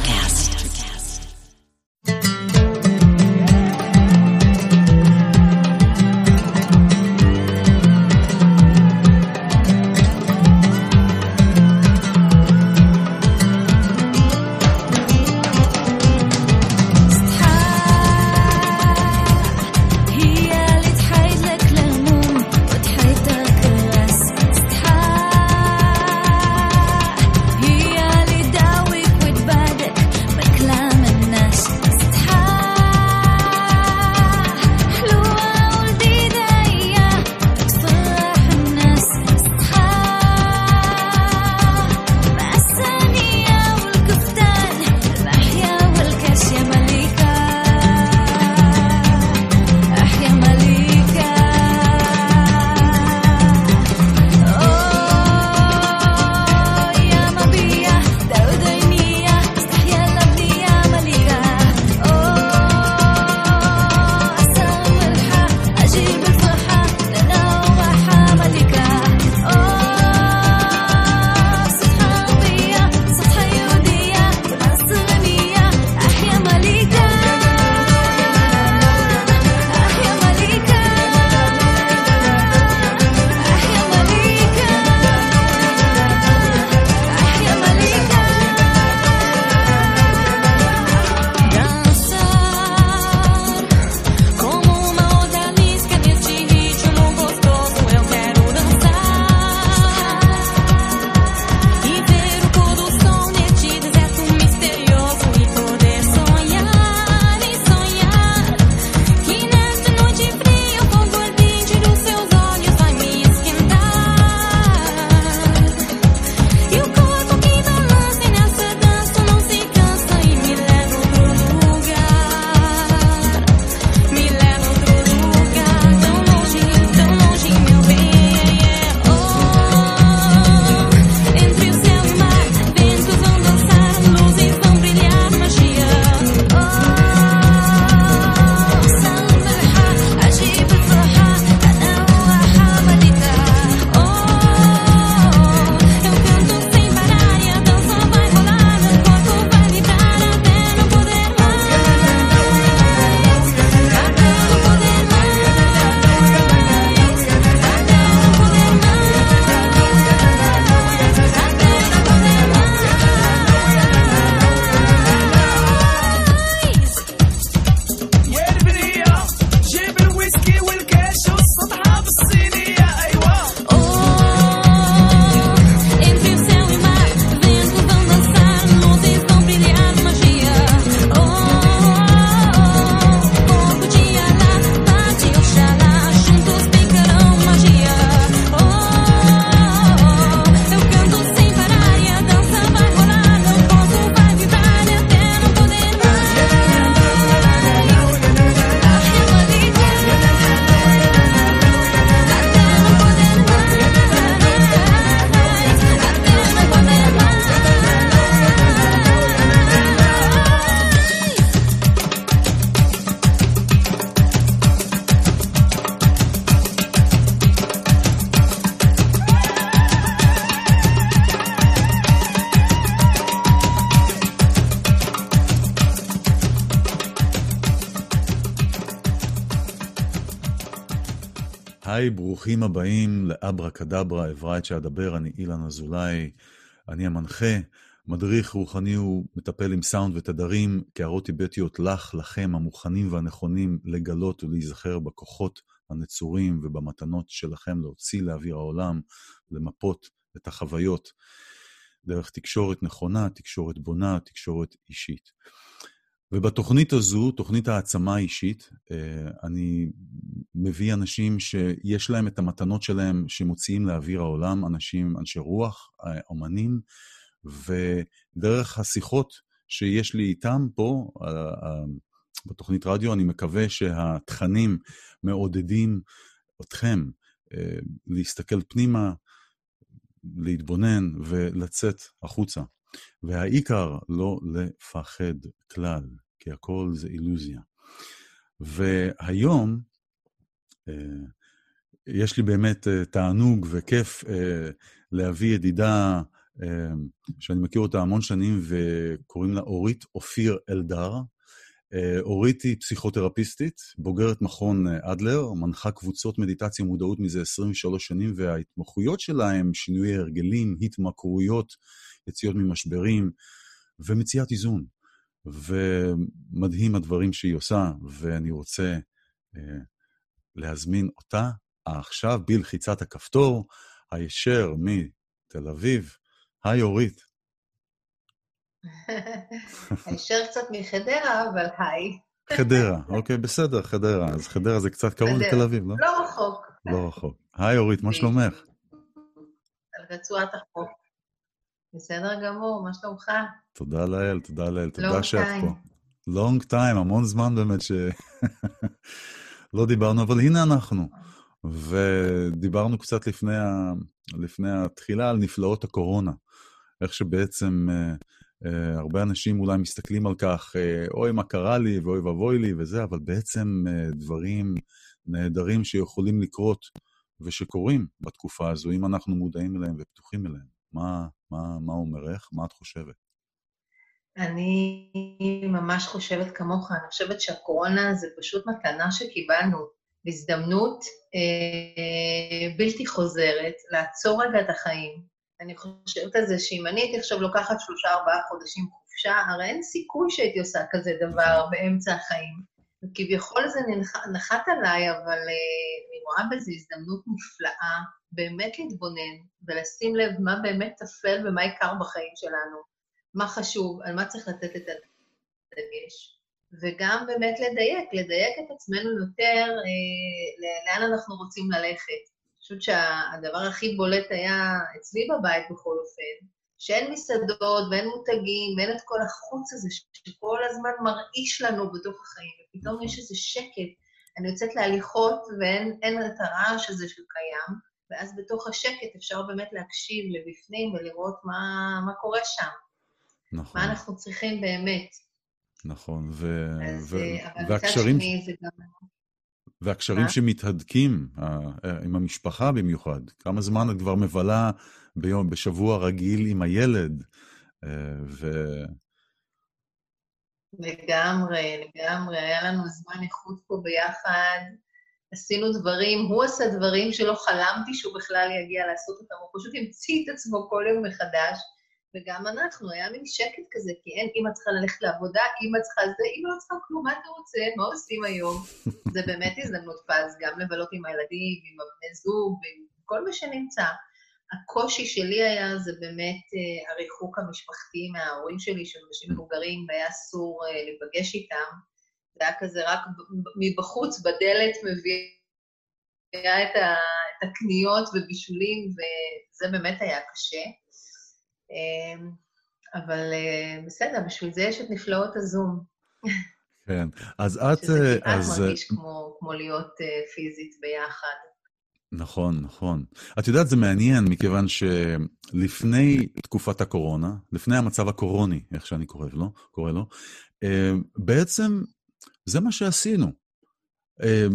Cast. היי, ברוכים הבאים לאברה קדברה, את שאדבר, אני אילן אזולאי, אני המנחה, מדריך רוחני ומטפל עם סאונד ותדרים, קערות טיבטיות לך, לכם, המוכנים והנכונים לגלות ולהיזכר בכוחות הנצורים ובמתנות שלכם להוציא לאוויר העולם, למפות את החוויות, דרך תקשורת נכונה, תקשורת בונה, תקשורת אישית. ובתוכנית הזו, תוכנית העצמה אישית, אה, אני מביא אנשים שיש להם את המתנות שלהם, שמוציאים לאוויר העולם, אנשים, אנשי רוח, אומנים, ודרך השיחות שיש לי איתם פה, בתוכנית רדיו, אני מקווה שהתכנים מעודדים אתכם אה, להסתכל פנימה, להתבונן ולצאת החוצה. והעיקר, לא לפחד כלל, כי הכל זה אילוזיה. והיום אה, יש לי באמת אה, תענוג וכיף אה, להביא ידידה שאני מכיר אותה המון שנים, וקוראים לה אורית אופיר אלדר. אורית היא פסיכותרפיסטית, בוגרת מכון אדלר, מנחה קבוצות מדיטציה ומודעות מזה 23 שנים, וההתמחויות שלה הם שינויי הרגלים, התמכרויות, יציאות ממשברים ומציאת איזון. ומדהים הדברים שהיא עושה, ואני רוצה אה, להזמין אותה עכשיו בלחיצת הכפתור, הישר מתל אביב. היי אורית. הישר קצת מחדרה, אבל היי. חדרה, אוקיי, בסדר, חדרה. אז חדרה זה קצת קרוב. לתל אביב, לא? לא רחוק. לא רחוק. היי אורית, מה שלומך? על רצועת החוף. בסדר גמור, מה שלומך? תודה לאל, תודה לאל, תודה Long שאת time. פה. לונג טיים, המון זמן באמת ש... לא דיברנו, אבל הנה אנחנו. ודיברנו קצת לפני, ה... לפני התחילה על נפלאות הקורונה. איך שבעצם אה, אה, הרבה אנשים אולי מסתכלים על כך, אה, אוי, מה קרה לי, ואוי ואבוי לי וזה, אבל בעצם אה, דברים נהדרים שיכולים לקרות ושקורים בתקופה הזו, אם אנחנו מודעים אליהם ופתוחים אליהם. מה, מה, מה אומרך? מה את חושבת? אני ממש חושבת כמוך, אני חושבת שהקורונה זה פשוט מתנה שקיבלנו, הזדמנות אה, בלתי חוזרת לעצור רגע את החיים. אני חושבת על זה שאם אני הייתי עכשיו לוקחת שלושה ארבעה חודשים חופשה, הרי אין סיכוי שהייתי עושה כזה דבר באמצע החיים. וכביכול זה נח, נחת עליי, אבל אה, אני רואה בזה הזדמנות נפלאה באמת להתבונן ולשים לב מה באמת טפל ומה עיקר בחיים שלנו. מה חשוב, על מה צריך לתת את הדגש. וגם באמת לדייק, לדייק את עצמנו יותר אה, לאן אנחנו רוצים ללכת. אני חושבת שהדבר הכי בולט היה אצלי בבית בכל אופן, שאין מסעדות ואין מותגים ואין את כל החוץ הזה שכל הזמן מרעיש לנו בתוך החיים, ופתאום יש איזה שקט. אני יוצאת להליכות ואין אין את הרעש הזה שקיים, ואז בתוך השקט אפשר באמת להקשיב לבפנים ולראות מה, מה קורה שם. נכון, מה אנחנו צריכים באמת. נכון. ו... אז, ו... אה, אבל מצד והקשרים, שני זה גם... והקשרים מה? שמתהדקים אה, עם המשפחה במיוחד. כמה זמן את כבר מבלה ביום, בשבוע רגיל עם הילד, אה, ו... לגמרי, לגמרי, היה לנו זמן איכות פה ביחד, עשינו דברים, הוא עשה דברים שלא חלמתי שהוא בכלל יגיע לעשות אותם, הוא פשוט המציא את עצמו כל יום מחדש, וגם אנחנו, היה מין שקט כזה, כי אין אמא צריכה ללכת לעבודה, אמא צריכה זה, אמא לא צריכה כלום, מה אתה רוצה, מה עושים היום? זה באמת הזדמנות פז, גם לבלות עם הילדים, עם הבני זוג, ועם כל מי שנמצא. הקושי שלי היה זה באמת אה, הריחוק המשפחתי מההורים שלי, שהם אנשים מבוגרים, והיה אסור אה, להיפגש איתם. זה היה כזה רק מבחוץ, בדלת, מביאה את, ה, את הקניות ובישולים, וזה באמת היה קשה. אה, אבל אה, בסדר, בשביל זה יש את נפלאות הזום, כן. אז את... שזה אה, כמעט אז, אה, מרגיש כמו, כמו להיות אה, פיזית ביחד. נכון, נכון. את יודעת, זה מעניין, מכיוון שלפני תקופת הקורונה, לפני המצב הקורוני, איך שאני קורא לו, קורא לו, אה, בעצם זה מה שעשינו. אה,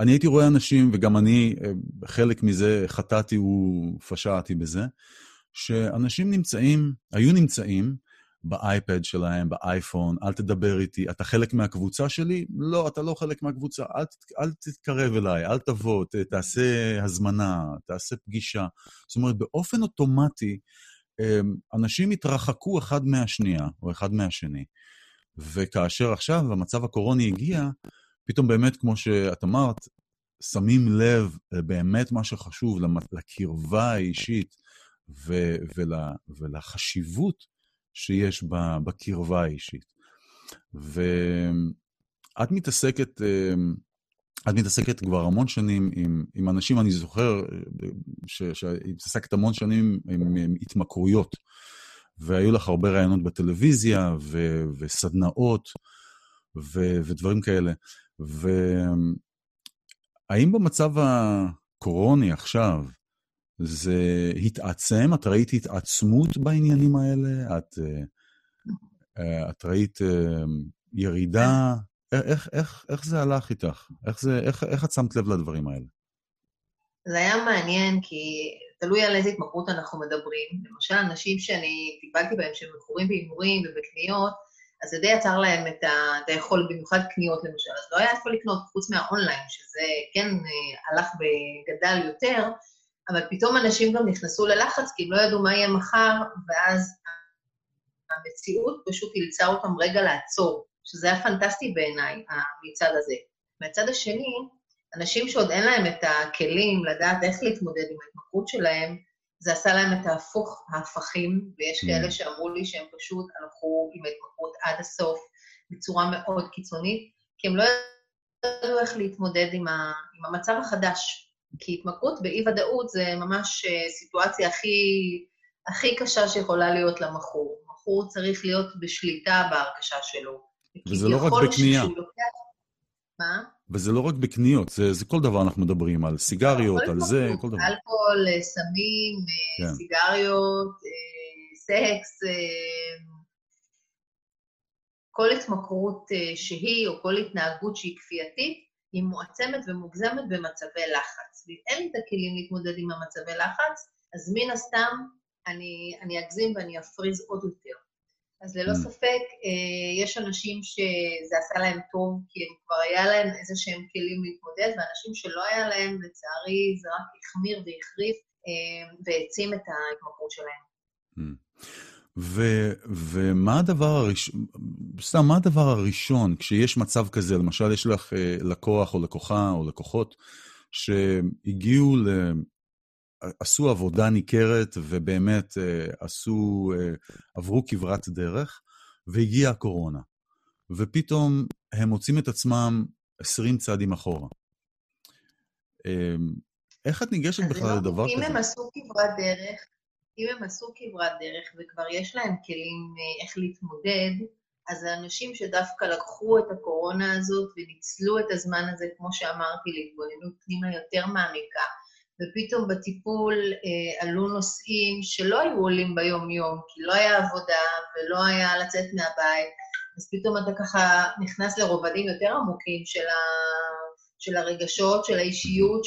אני הייתי רואה אנשים, וגם אני, אה, חלק מזה חטאתי ופשעתי בזה, שאנשים נמצאים, היו נמצאים באייפד שלהם, באייפון, אל תדבר איתי, אתה חלק מהקבוצה שלי? לא, אתה לא חלק מהקבוצה, אל, אל תתקרב אליי, אל תבוא, ת, תעשה הזמנה, תעשה פגישה. זאת אומרת, באופן אוטומטי, אמ, אנשים התרחקו אחד מהשנייה, או אחד מהשני. וכאשר עכשיו המצב הקורוני הגיע, פתאום באמת, כמו שאת אמרת, שמים לב באמת מה שחשוב, לקרבה האישית ו- ול- ולחשיבות שיש בקרבה האישית. ואת מתעסקת, אה, את מתעסקת כבר המון שנים עם, עם אנשים, אני זוכר אה, שהתעסקת המון שנים עם, עם התמכרויות, והיו לך הרבה ראיונות בטלוויזיה ו- וסדנאות ו- ודברים כאלה. והאם במצב הקורוני עכשיו, זה התעצם? את ראית התעצמות בעניינים האלה? את, אה, אה, את ראית אה, ירידה? איך, איך, איך זה הלך איתך? איך, זה, איך, איך את שמת לב לדברים האלה? זה היה מעניין, כי תלוי על איזה התמכרות אנחנו מדברים. למשל, אנשים שאני טיפלתי בהם שהם מכורים בהימורים ובקניות, אז זה די יצר להם את ה- את היכולת, במיוחד קניות למשל, אז לא היה איפה לקנות חוץ מהאונליין, שזה כן הלך וגדל יותר, אבל פתאום אנשים גם נכנסו ללחץ, כי הם לא ידעו מה יהיה מחר, ואז המציאות פשוט אילצה אותם רגע לעצור, שזה היה פנטסטי בעיניי, המצד הזה. מהצד השני, אנשים שעוד אין להם את הכלים לדעת איך להתמודד עם ההתמכרות שלהם, זה עשה להם את ההפוך, ההפכים, ויש Mm. כאלה שאמרו לי שהם פשוט הלכו עם ההתמכרות עד הסוף בצורה מאוד קיצונית, כי הם לא ידעו איך להתמודד עם, ה, עם המצב החדש. כי התמכרות באי-ודאות זה ממש אה, סיטואציה הכי, הכי קשה שיכולה להיות למכור. מכור צריך להיות בשליטה בהרכשה שלו. וזה לא רק בקנייה. לוקח... מה? וזה לא רק בקניות, זה, זה כל דבר אנחנו מדברים, על סיגריות, על זה, כל דבר. אלכוהול, אה, סמים, אה, כן. סיגריות, סקס, כל התמכרות שהיא, או כל התנהגות שהיא כפייתית, היא מועצמת ומוגזמת במצבי לחץ. ואם אין לי את הכלים להתמודד עם המצבי לחץ, אז מן הסתם אני, אני אגזים ואני אפריז עוד יותר. אז ללא Mm. ספק, אה, יש אנשים שזה עשה להם טוב, כי הם כבר היה להם איזה שהם כלים להתמודד, ואנשים שלא היה להם, לצערי, זה רק החמיר והחריף אה, והעצים את ההתמכרות שלהם. ו, ומה הדבר הראשון, סתם, מה הדבר הראשון כשיש מצב כזה, למשל יש לך אה, לקוח או לקוחה או לקוחות שהגיעו ל... עשו עבודה ניכרת ובאמת אה, עשו, אה, עברו כברת דרך, והגיעה הקורונה. ופתאום הם מוצאים את עצמם 20 צעדים אחורה. אה, איך את ניגשת בכלל לא, לדבר אם כזה? הם עשו כברת דרך, אם הם עשו כברת דרך וכבר יש להם כלים אה, איך להתמודד, אז זה אנשים שדווקא לקחו את הקורונה הזאת וניצלו את הזמן הזה, כמו שאמרתי, להתבוננות פנימה יותר מעמיקה, ופתאום בטיפול אה, עלו נושאים שלא היו עולים ביום-יום, כי לא היה עבודה ולא היה לצאת מהבית, אז פתאום אתה ככה נכנס לרובדים יותר עמוקים של, ה... של הרגשות, של האישיות,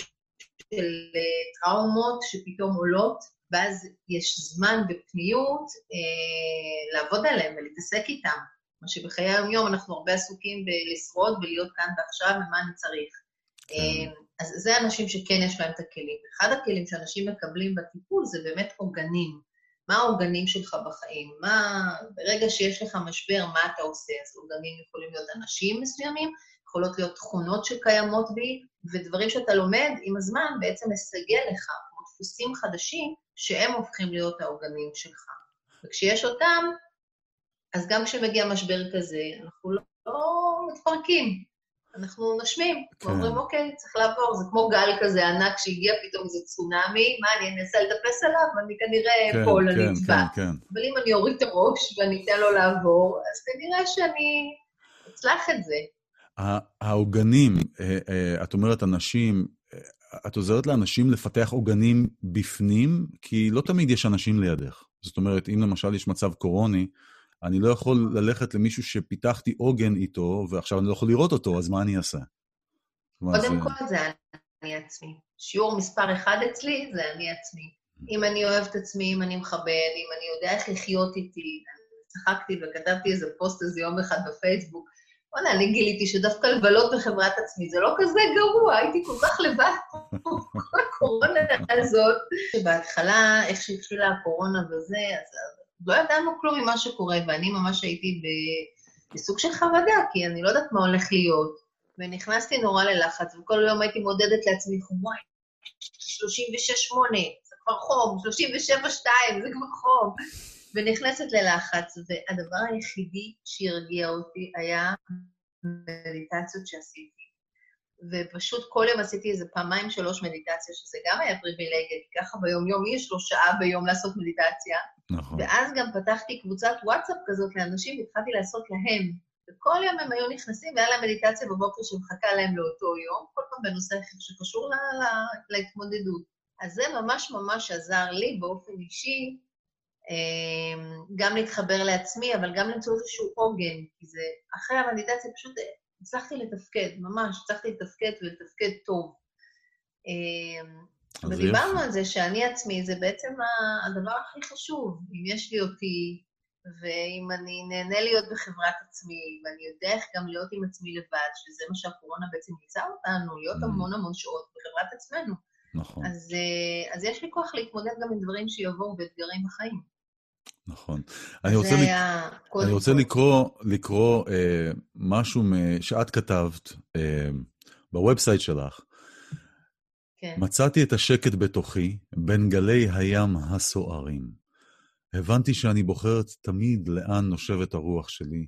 של אה, טראומות שפתאום עולות, ואז יש זמן ופניות אה, לעבוד עליהם ולהתעסק איתם. מה שבחיי היום-יום אנחנו הרבה עסוקים בלשרוד ולהיות כאן ועכשיו ומה אני צריך. כן. אה, אז זה אנשים שכן יש להם את הכלים. אחד הכלים שאנשים מקבלים בטיפול זה באמת עוגנים. מה העוגנים שלך בחיים? מה, ברגע שיש לך משבר, מה אתה עושה? אז עוגנים יכולים להיות אנשים מסוימים, יכולות להיות תכונות שקיימות בי, ודברים שאתה לומד עם הזמן בעצם מסגל לך, כמו דפוסים חדשים, שהם הופכים להיות העוגנים שלך. וכשיש אותם, אז גם כשמגיע משבר כזה, אנחנו לא, לא מתפרקים, אנחנו נושמים, כן. ואומרים, אוקיי, צריך לעבור, זה כמו גל כזה ענק שהגיע פתאום איזה צונאמי, מה, אני אנסה לטפס עליו, אני כנראה כן, אפול, אני כן, אצבע. כן, כן. אבל אם אני אוריד את הראש ואני אתן לו לעבור, אז כנראה שאני אצלח את זה. העוגנים, אה, אה, את אומרת אנשים, אה, את עוזרת לאנשים לפתח עוגנים בפנים, כי לא תמיד יש אנשים לידך. זאת אומרת, אם למשל יש מצב קורוני, אני לא יכול ללכת למישהו שפיתחתי עוגן איתו, ועכשיו אני לא יכול לראות אותו, אז מה אני אעשה? קודם כל זה אני עצמי. שיעור מספר אחד אצלי זה אני עצמי. אם אני אוהב את עצמי, אם אני מכבד, אם אני יודע איך לחיות איתי. צחקתי וכתבתי איזה פוסט איזה יום אחד בפייסבוק. וואלה, אני גיליתי שדווקא לבלות בחברת עצמי זה לא כזה גרוע, הייתי כל כך לבד כל הקורונה הזאת. שבהתחלה, איך שהתחילה הקורונה וזה, אז לא ידענו כלום ממה שקורה, ואני ממש הייתי ב- בסוג של חרדה, כי אני לא יודעת מה הולך להיות. ונכנסתי נורא ללחץ, וכל יום הייתי מודדת לעצמי, וואי, 36-8, זה כבר חום, 37-2, זה כבר חום. ונכנסת ללחץ, והדבר היחידי שהרגיע אותי היה מדיטציות שעשיתי. ופשוט כל יום עשיתי איזה פעמיים, שלוש מדיטציה, שזה גם היה פריבילגיה, כי ככה ביום-יום יש לו שעה ביום לעשות מדיטציה. נכון. ואז גם פתחתי קבוצת וואטסאפ כזאת לאנשים, והתחלתי לעשות להם. וכל יום הם היו נכנסים, והיה להם מדיטציה בבוקר שמחכה להם לאותו יום, כל פעם בנושא שקשור לה, לה, להתמודדות. אז זה ממש ממש עזר לי באופן אישי, אה, גם להתחבר לעצמי, אבל גם למצוא איזשהו עוגן, כי זה, אחרי המדיטציה פשוט הצלחתי לתפקד, ממש, הצלחתי לתפקד ולתפקד טוב. ודיברנו. על זה שאני עצמי זה בעצם הדבר הכי חשוב. אם יש לי אותי, ואם אני נהנה להיות בחברת עצמי, ואני יודע איך גם להיות עם עצמי לבד, שזה מה שהקורונה בעצם ייצרה אותנו, להיות Mm. המון המון שעות בחברת עצמנו. נכון, אז, אה, אז יש לי כוח להתמודד גם עם דברים שיבואו באתגרים בחיים. נכון. אני רוצה, לק... אני רוצה. לקרוא, לקרוא אה, משהו מ- שאת כתבת אה, ב website שלך. כן. מצאתי את השקט בתוכי בין גלי הים הסוערים. הבנתי שאני בוחרת תמיד לאן נושבת הרוח שלי.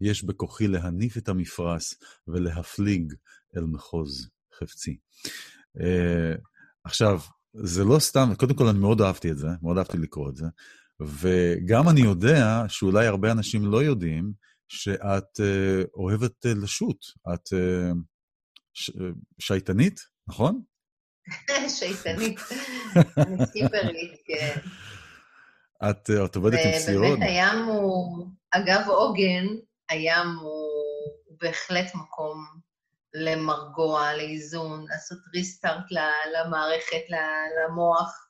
יש בכוחי להניף את המפרש ולהפליג אל מחוז חפצי. Uh, עכשיו, זה לא סתם, קודם כל אני מאוד אהבתי את זה, מאוד אהבתי לקרוא את זה, וגם אני יודע שאולי הרבה אנשים לא יודעים שאת uh, אוהבת uh, לשוט. את uh, ש, uh, שייטנית, נכון? שייטנית. אני סקיפרית, כן. את, אה, את עובדת עם סירות? ובאמת הים הוא, אגב עוגן, הים הוא בהחלט מקום למרגוע, לאיזון, לעשות ריסטארט למערכת, למוח.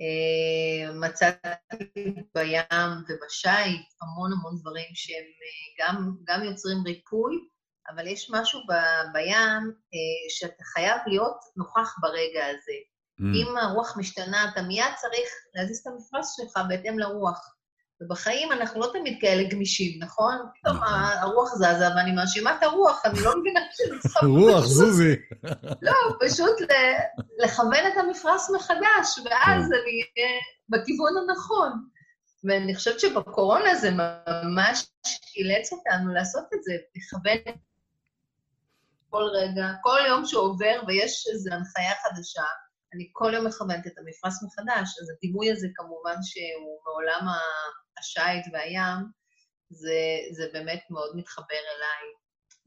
אה, מצאתי בים ובשיט המון המון דברים שהם אה, גם, גם יוצרים ריפוי, אבל יש משהו ב- בים אה, שאתה חייב להיות נוכח ברגע הזה. Mm, אם הרוח משתנה, אתה מיד צריך להזיז את המפרש שלך בהתאם לרוח. ובחיים אנחנו לא תמיד כאלה גמישים, נכון? פתאום נכון. הרוח זזה ואני מאשימה את הרוח, אני לא מבינה שאני צריכה רוח, זוזי. לא, פשוט לכוון את המפרש מחדש, ואז כן. אני אהיה בכיוון הנכון. ואני חושבת שבקורונה זה ממש אילץ אותנו לעשות את זה, לכוון כל רגע, כל יום שעובר ויש איזו הנחיה חדשה, אני כל יום מכוונת את המפרש מחדש, אז הדימוי הזה כמובן שהוא מעולם השיט והים, זה, זה באמת מאוד מתחבר אליי.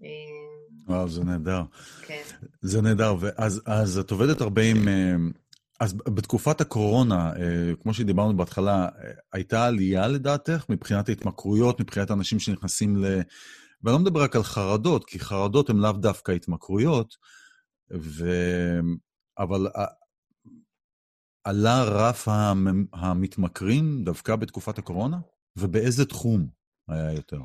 אה, וואו, זה נהדר. כן. זה נהדר. ואז אז את עובדת הרבה עם... אה, אז בתקופת הקורונה, אה, כמו שדיברנו בהתחלה, הייתה עלייה לדעתך מבחינת ההתמכרויות, מבחינת אנשים שנכנסים ל... ואני לא מדבר רק על חרדות, כי חרדות הן לאו דווקא התמכרויות, ו... אבל עלה רף המ- המתמכרים דווקא בתקופת הקורונה? ובאיזה תחום היה יותר?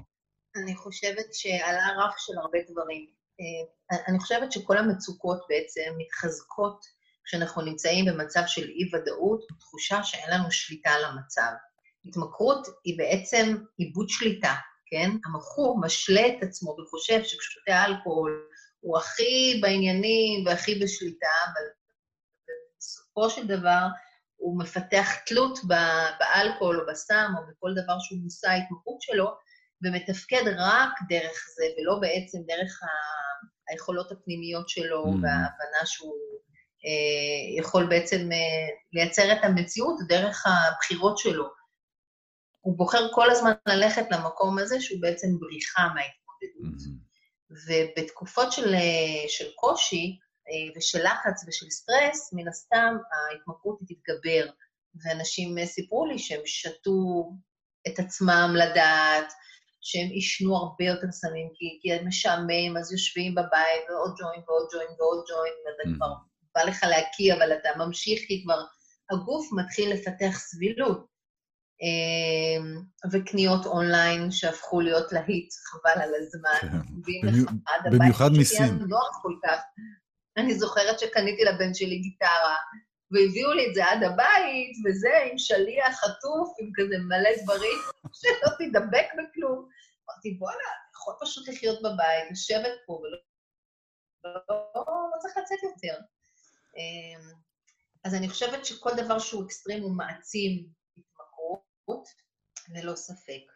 אני חושבת שעלה רף של הרבה דברים. אה, אני חושבת שכל המצוקות בעצם מתחזקות כשאנחנו נמצאים במצב של אי-ודאות, תחושה שאין לנו שליטה על המצב. התמכרות היא בעצם עיבוד שליטה, כן? המכור משלה את עצמו וחושב שכשהוא שותה אלכוהול הוא הכי בעניינים והכי בשליטה, אבל בסופו של דבר הוא מפתח תלות באלכוהול או בסם או בכל דבר שהוא מושא ההתמכרות שלו, ומתפקד רק דרך זה, ולא בעצם דרך ה- היכולות הפנימיות שלו Mm. וההבנה שהוא אה, יכול בעצם אה, לייצר את המציאות דרך הבחירות שלו. הוא בוחר כל הזמן ללכת למקום הזה שהוא בעצם בריחה מההתמודדות. ובתקופות של, אה, של קושי אה, ושל לחץ ושל סטרס, מן הסתם ההתמכרות תתגבר. ואנשים אה, סיפרו לי שהם שתו את עצמם לדעת, שהם עישנו הרבה יותר סמים, כי, כי היה משעמם, אז יושבים בבית, ועוד ג'וינט ועוד ג'וינט ועוד ג'וינט, ואתה. כבר בא לך להקיא, אבל אתה ממשיך, כי כבר הגוף מתחיל לפתח סבילות. אמ, וקניות אונליין שהפכו להיות להיט, חבל על הזמן. כן. במיוחד מסין. אני זוכרת שקניתי לבן שלי גיטרה, והביאו לי את זה עד הבית, וזה, עם שליח חטוף, עם כזה מלא דברים, שלא תדבק בכלום. אמרתי, בואנה, יכול פשוט לחיות בבית, לשבת פה, ולא לא, צריך לצאת יותר. אמ, אז אני חושבת שכל דבר שהוא אקסטרים הוא מעצים ללא ספק.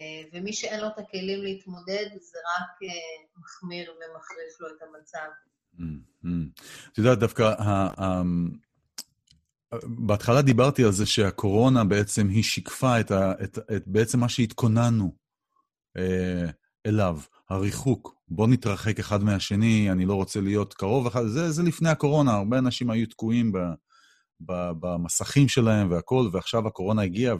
אה, ומי שאין לו את הכלים להתמודד, זה רק אה, מחמיר ומחריף לו את המצב. את יודעת, דווקא, ה- בהתחלה דיברתי על זה שהקורונה בעצם היא שיקפה את, ה, את, את בעצם מה שהתכוננו אה, אליו, הריחוק. בוא נתרחק אחד מהשני, אני לא רוצה להיות קרוב אחד, זה, זה לפני הקורונה, הרבה אנשים היו תקועים ב, ב, במסכים שלהם והכול, ועכשיו הקורונה הגיעה,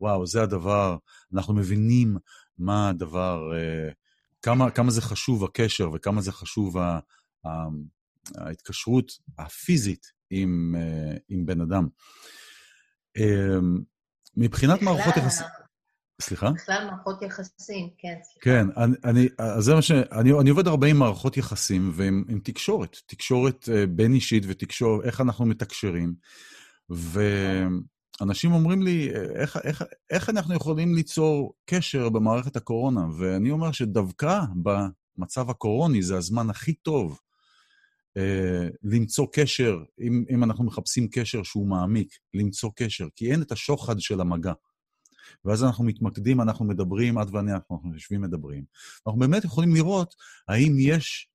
ווואו, זה הדבר, אנחנו מבינים מה הדבר, אה, כמה, כמה זה חשוב הקשר וכמה זה חשוב ה, ה, ההתקשרות הפיזית עם, אה, עם בן אדם. אה, מבחינת מערכות יחסים... סליחה? בכלל מערכות יחסים, כן, סליחה. כן, אני, אני, אז זה מה ש... אני, אני עובד הרבה עם מערכות יחסים ועם עם תקשורת, תקשורת אה, בין אישית ותקשורת, איך אנחנו מתקשרים. ואנשים אומרים לי, איך, איך, איך אנחנו יכולים ליצור קשר במערכת הקורונה? ואני אומר שדווקא במצב הקורוני זה הזמן הכי טוב אה, למצוא קשר, אם, אם אנחנו מחפשים קשר שהוא מעמיק, למצוא קשר, כי אין את השוחד של המגע. ואז אנחנו מתמקדים, אנחנו מדברים, את ואני, אנחנו יושבים מדברים. אנחנו באמת יכולים לראות האם יש,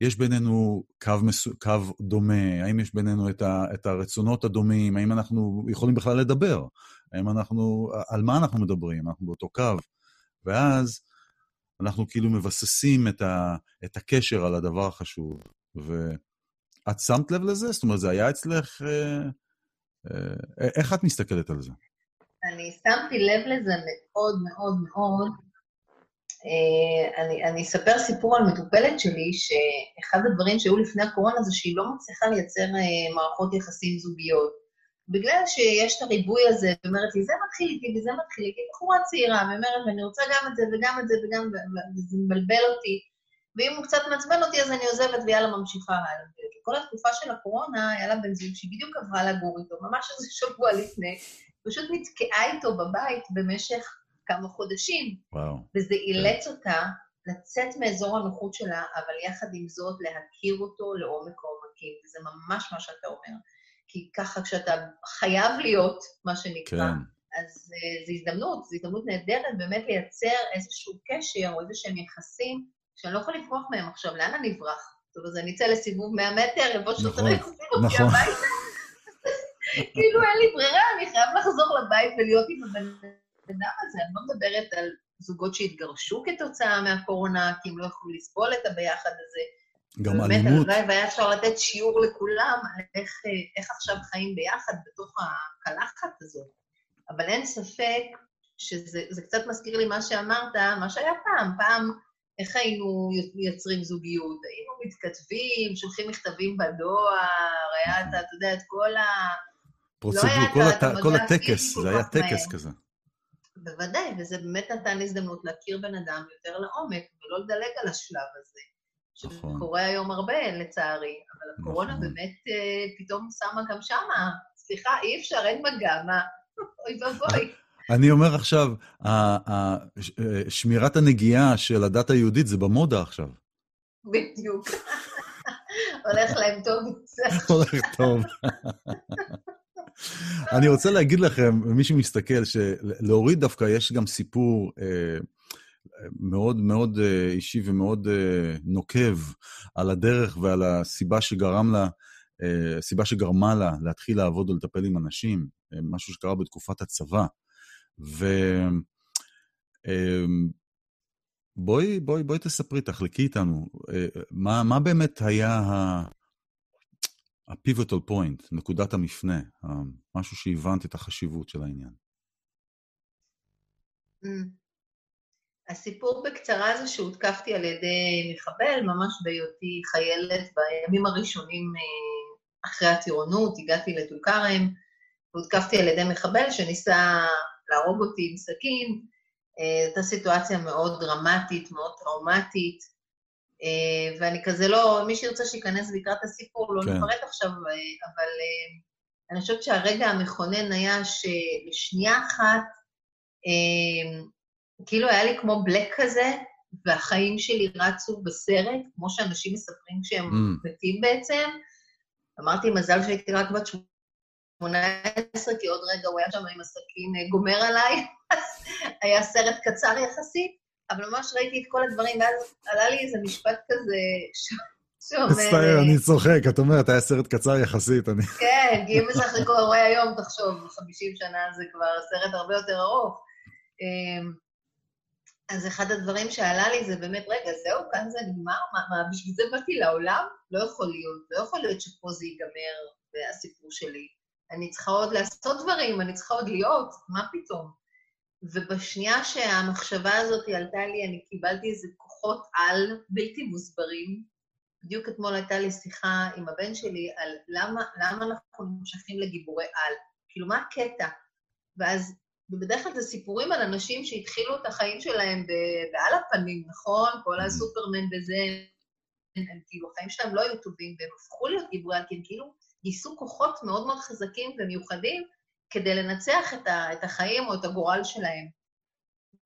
יש בינינו קו, מסו, קו דומה, האם יש בינינו את, ה, את הרצונות הדומים, האם אנחנו יכולים בכלל לדבר, האם אנחנו, על מה אנחנו מדברים, אנחנו באותו קו. ואז אנחנו כאילו מבססים את, ה, את הקשר על הדבר החשוב. ואת שמת לב לזה? זאת אומרת, זה היה אצלך... אה, אה, איך את מסתכלת על זה? אני שמתי לב לזה מאוד מאוד מאוד. אה, אני, אני אספר סיפור על מטופלת שלי, שאחד הדברים שהיו לפני הקורונה זה שהיא לא מצליחה לייצר אה, מערכות יחסים זוגיות. בגלל שיש את הריבוי הזה, היא אומרת לי, זה מתחיל איתי וזה מתחיל איתי, בחורה צעירה, והיא אומרת, ואני רוצה גם את זה וגם את זה וגם, וזה מבלבל אותי. ואם הוא קצת מעצבן אותי, אז אני עוזבת ויאללה, ממשיכה הלאה. כל התקופה של הקורונה, היה לה בן זוג שהיא בדיוק עברה לגור איתו, ממש איזה שבוע לפני, פשוט נתקעה איתו בבית במשך כמה חודשים, וואו. וזה אילץ אותה לצאת מאזור הנוחות שלה, אבל יחד עם זאת להכיר אותו לעומק העומקים, וזה ממש מה שאתה אומר. כי ככה כשאתה חייב להיות, מה שנקרא, כן. אז uh, זו הזדמנות, זו הזדמנות נהדרת באמת לייצר איזשהו קשר או איזשהם יחסים שאני לא יכולה לברוח מהם עכשיו, לאן אני אברח? טוב, אז אני אצא לסיבוב 100 מטר, יבוא שוטר יחזיר אותי נכון. הביתה. כאילו אין לי ברירה, אני חייב לחזור לבית ולהיות עם הבן אדם הזה. אני לא מדברת על זוגות שהתגרשו כתוצאה מהקורונה, כי הם לא יכלו לסבול את הביחד הזה. גם באמת, אלימות, הלוואי והיה אפשר לתת שיעור לכולם על איך, אה, איך עכשיו חיים ביחד בתוך הקלחת הזאת. אבל אין ספק שזה זה קצת מזכיר לי מה שאמרת, מה שהיה פעם. פעם, איך היינו יוצרים זוגיות? היינו מתכתבים, שולחים מכתבים בדואר, היה את, ה- אתה יודע, את כל ה... פרוצדור, היה כל, הת... כל הטקס, זה היה טקס מהר. כזה. בוודאי, וזה באמת נתן לי הזדמנות להכיר בן אדם יותר לעומק, ולא לדלג על השלב הזה. נכון. שקורה היום הרבה, לצערי, אבל הקורונה נכון. באמת אה, פתאום שמה גם שמה. סליחה, אי אפשר, אין מגע, מה? אוי ואבוי. אני אומר עכשיו, אה, שמירת הנגיעה של הדת היהודית זה במודה עכשיו. בדיוק. הולך להם טוב. הולך טוב. אני רוצה להגיד לכם, מי שמסתכל, שלהוריד דווקא יש גם סיפור אה, מאוד מאוד אה, אישי ומאוד אה, נוקב על הדרך ועל הסיבה שגרם לה, אה, הסיבה שגרמה לה להתחיל לעבוד ולטפל עם אנשים, אה, משהו שקרה בתקופת הצבא. ו... אה, בואי, בואי, בואי תספרי, תחלקי איתנו, אה, מה, מה באמת היה. ה-pivotal point, נקודת המפנה, משהו שהבנת את החשיבות של העניין. Mm. הסיפור בקצרה זה שהותקפתי על ידי מחבל, ממש בהיותי חיילת בימים הראשונים אה, אחרי הטירונות, הגעתי לטול כרם, והותקפתי על ידי מחבל שניסה להרוג אותי עם סכין. אה, הייתה סיטואציה מאוד דרמטית, מאוד טראומטית, ואני כזה לא, מי שירצה שייכנס ויקרא את הסיפור, לא כן. נפרט עכשיו, אה, אבל אה, אני חושבת שהרגע המכונן היה שלשנייה אחת, אה, כאילו היה לי כמו בלק כזה, והחיים שלי רצו בסרט, כמו שאנשים מספרים כשהם Mm. מתים בעצם. אמרתי, מזל שהייתי רק בת 18, כי עוד רגע הוא היה שם עם הסכין אה, גומר עליי, אז היה סרט קצר יחסית, אבל ממש ראיתי את כל הדברים, ואז עלה לי איזה משפט כזה ש- שאומר... מצטער, אה, אני צוחק, את אומרת, היה סרט קצר יחסית, אני... כן, כי אם זה הכי קורה היום, תחשוב, 50 שנה זה כבר סרט הרבה יותר ארוך. אמ, אז אחד הדברים שעלה לי זה באמת, רגע, זהו, כאן זה נגמר? מה, מה, בשביל זה באתי לעולם? לא יכול להיות. לא יכול להיות שפה זה ייגמר, והסיפור שלי. אני צריכה עוד לעשות דברים, אני צריכה עוד להיות, מה פתאום? ובשנייה שהמחשבה הזאת עלתה לי, אני קיבלתי איזה כוחות על בלתי מוסברים, בדיוק אתמול הייתה לי שיחה עם הבן שלי על למה, למה אנחנו נמשכים לגיבורי על. כאילו, מה הקטע? ואז, ובדרך כלל זה סיפורים על אנשים שהתחילו את החיים שלהם בעל הפנים, נכון? כל הסופרמן וזה, הם, הם כאילו, החיים שלהם לא היו טובים, והם הפכו להיות גיבורי על, כי הם כאילו גייסו כוחות מאוד מאוד חזקים ומיוחדים כדי לנצח את, ה, את החיים או את הגורל שלהם.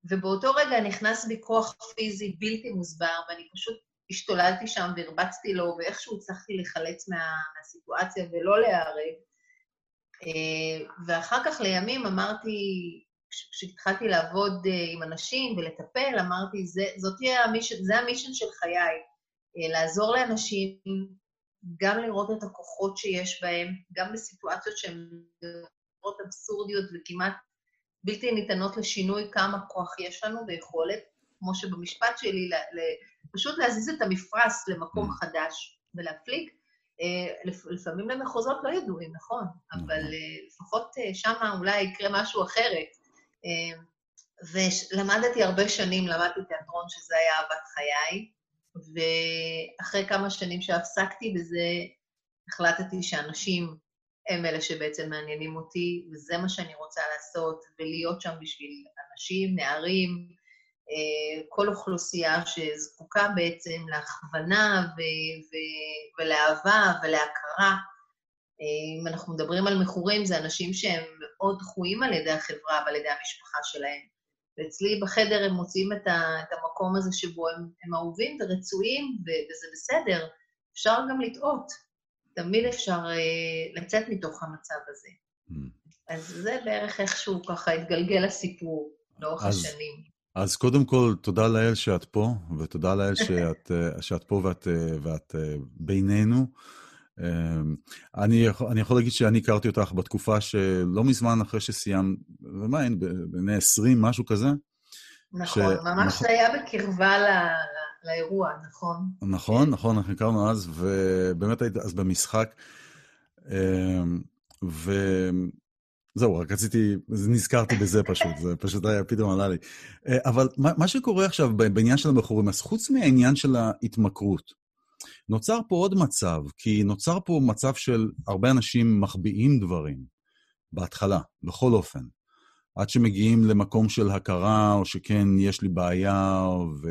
ובאותו רגע נכנס בי כוח פיזי בלתי מוסבר, ואני פשוט השתוללתי שם והרבצתי לו, ואיכשהו הצלחתי להיחלץ מה, מהסיטואציה ולא להיהרג. אה, ואחר כך לימים אמרתי, כש- כשהתחלתי לעבוד אה, עם אנשים ולטפל, אמרתי, זה, תהיה המישן, זה המישן של חיי, אה, לעזור לאנשים, גם לראות את הכוחות שיש בהם, גם בסיטואציות שהן נראות אבסורדיות וכמעט בלתי ניתנות לשינוי, כמה כוח יש לנו ויכולת, כמו שבמשפט שלי, ל, ל, פשוט להזיז את המפרש למקום Mm. חדש ולהפליג. אה, לפ- לפעמים למחוזות לא ידועים, נכון, אבל נכון. אה, לפחות שם אולי יקרה משהו אחרת. אה, ולמדתי הרבה שנים, למדתי תיאטרון, שזה היה אהבת חיי, ואחרי כמה שנים שהפסקתי בזה, החלטתי שאנשים הם אלה שבעצם מעניינים אותי, וזה מה שאני רוצה לעשות, ולהיות שם בשביל אנשים, נערים, אה, כל אוכלוסייה שזקוקה בעצם להכוונה ו- ו- ולאהבה ולהכרה. אה, אם אנחנו מדברים על מכורים, זה אנשים שהם מאוד דחויים על ידי החברה ועל ידי המשפחה שלהם. ואצלי בחדר הם מוצאים את, ה- את המקום הזה שבו הם, הם אהובים ורצויים, ו- וזה בסדר. אפשר גם לטעות. תמיד אפשר אה, לצאת מתוך המצב הזה. Mm. אז זה בערך איכשהו ככה התגלגל הסיפור לאורך אז- השנים. אז קודם כל, תודה לאל שאת פה, ותודה לאל שאת, אה, שאת פה ואת, אה, ואת בינינו. אני, יכול- אני יכול להגיד שאני הכרתי אותך בתקופה שלא מזמן אחרי שסיימת, ומה, בני 20, משהו כזה? נכון, ש- ממש נכון. זה היה בקרבה ל- לאירוע, נכון? נכון, נכון, אנחנו הכרנו אז, ובאמת היית אז במשחק. אה, וזהו, רק רציתי, נזכרתי בזה פשוט, זה פשוט היה, פתאום עלה לי. אה, אבל מה, שקורה עכשיו בעניין של הבחורים, אז חוץ מהעניין של ההתמכרות, נוצר פה עוד מצב, כי נוצר פה מצב של הרבה אנשים מחביאים דברים, בהתחלה, בכל אופן. עד שמגיעים למקום של הכרה, או שכן, יש לי בעיה, ו...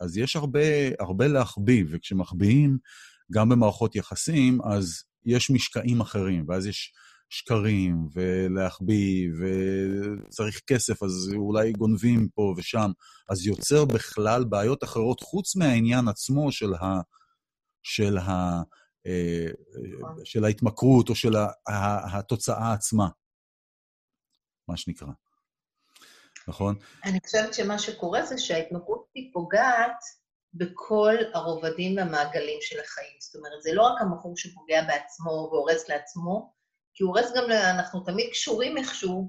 אז יש הרבה, הרבה להחביא, וכשמחביאים, גם במערכות יחסים, אז יש משקעים אחרים, ואז יש שקרים, ולהחביא, וצריך כסף, אז אולי גונבים פה ושם. אז יוצר בכלל בעיות אחרות, חוץ מהעניין עצמו של, ה... של, ה... אה, של ההתמכרות, או של התוצאה עצמה, מה שנקרא. נכון? אני חושבת שמה שקורה זה שההתמכרות היא פוגעת בכל הרובדים והמעגלים של החיים. זאת אומרת, זה לא רק המכור שפוגע בעצמו והורס לעצמו, כי הוא הורס גם, אנחנו תמיד קשורים איכשהו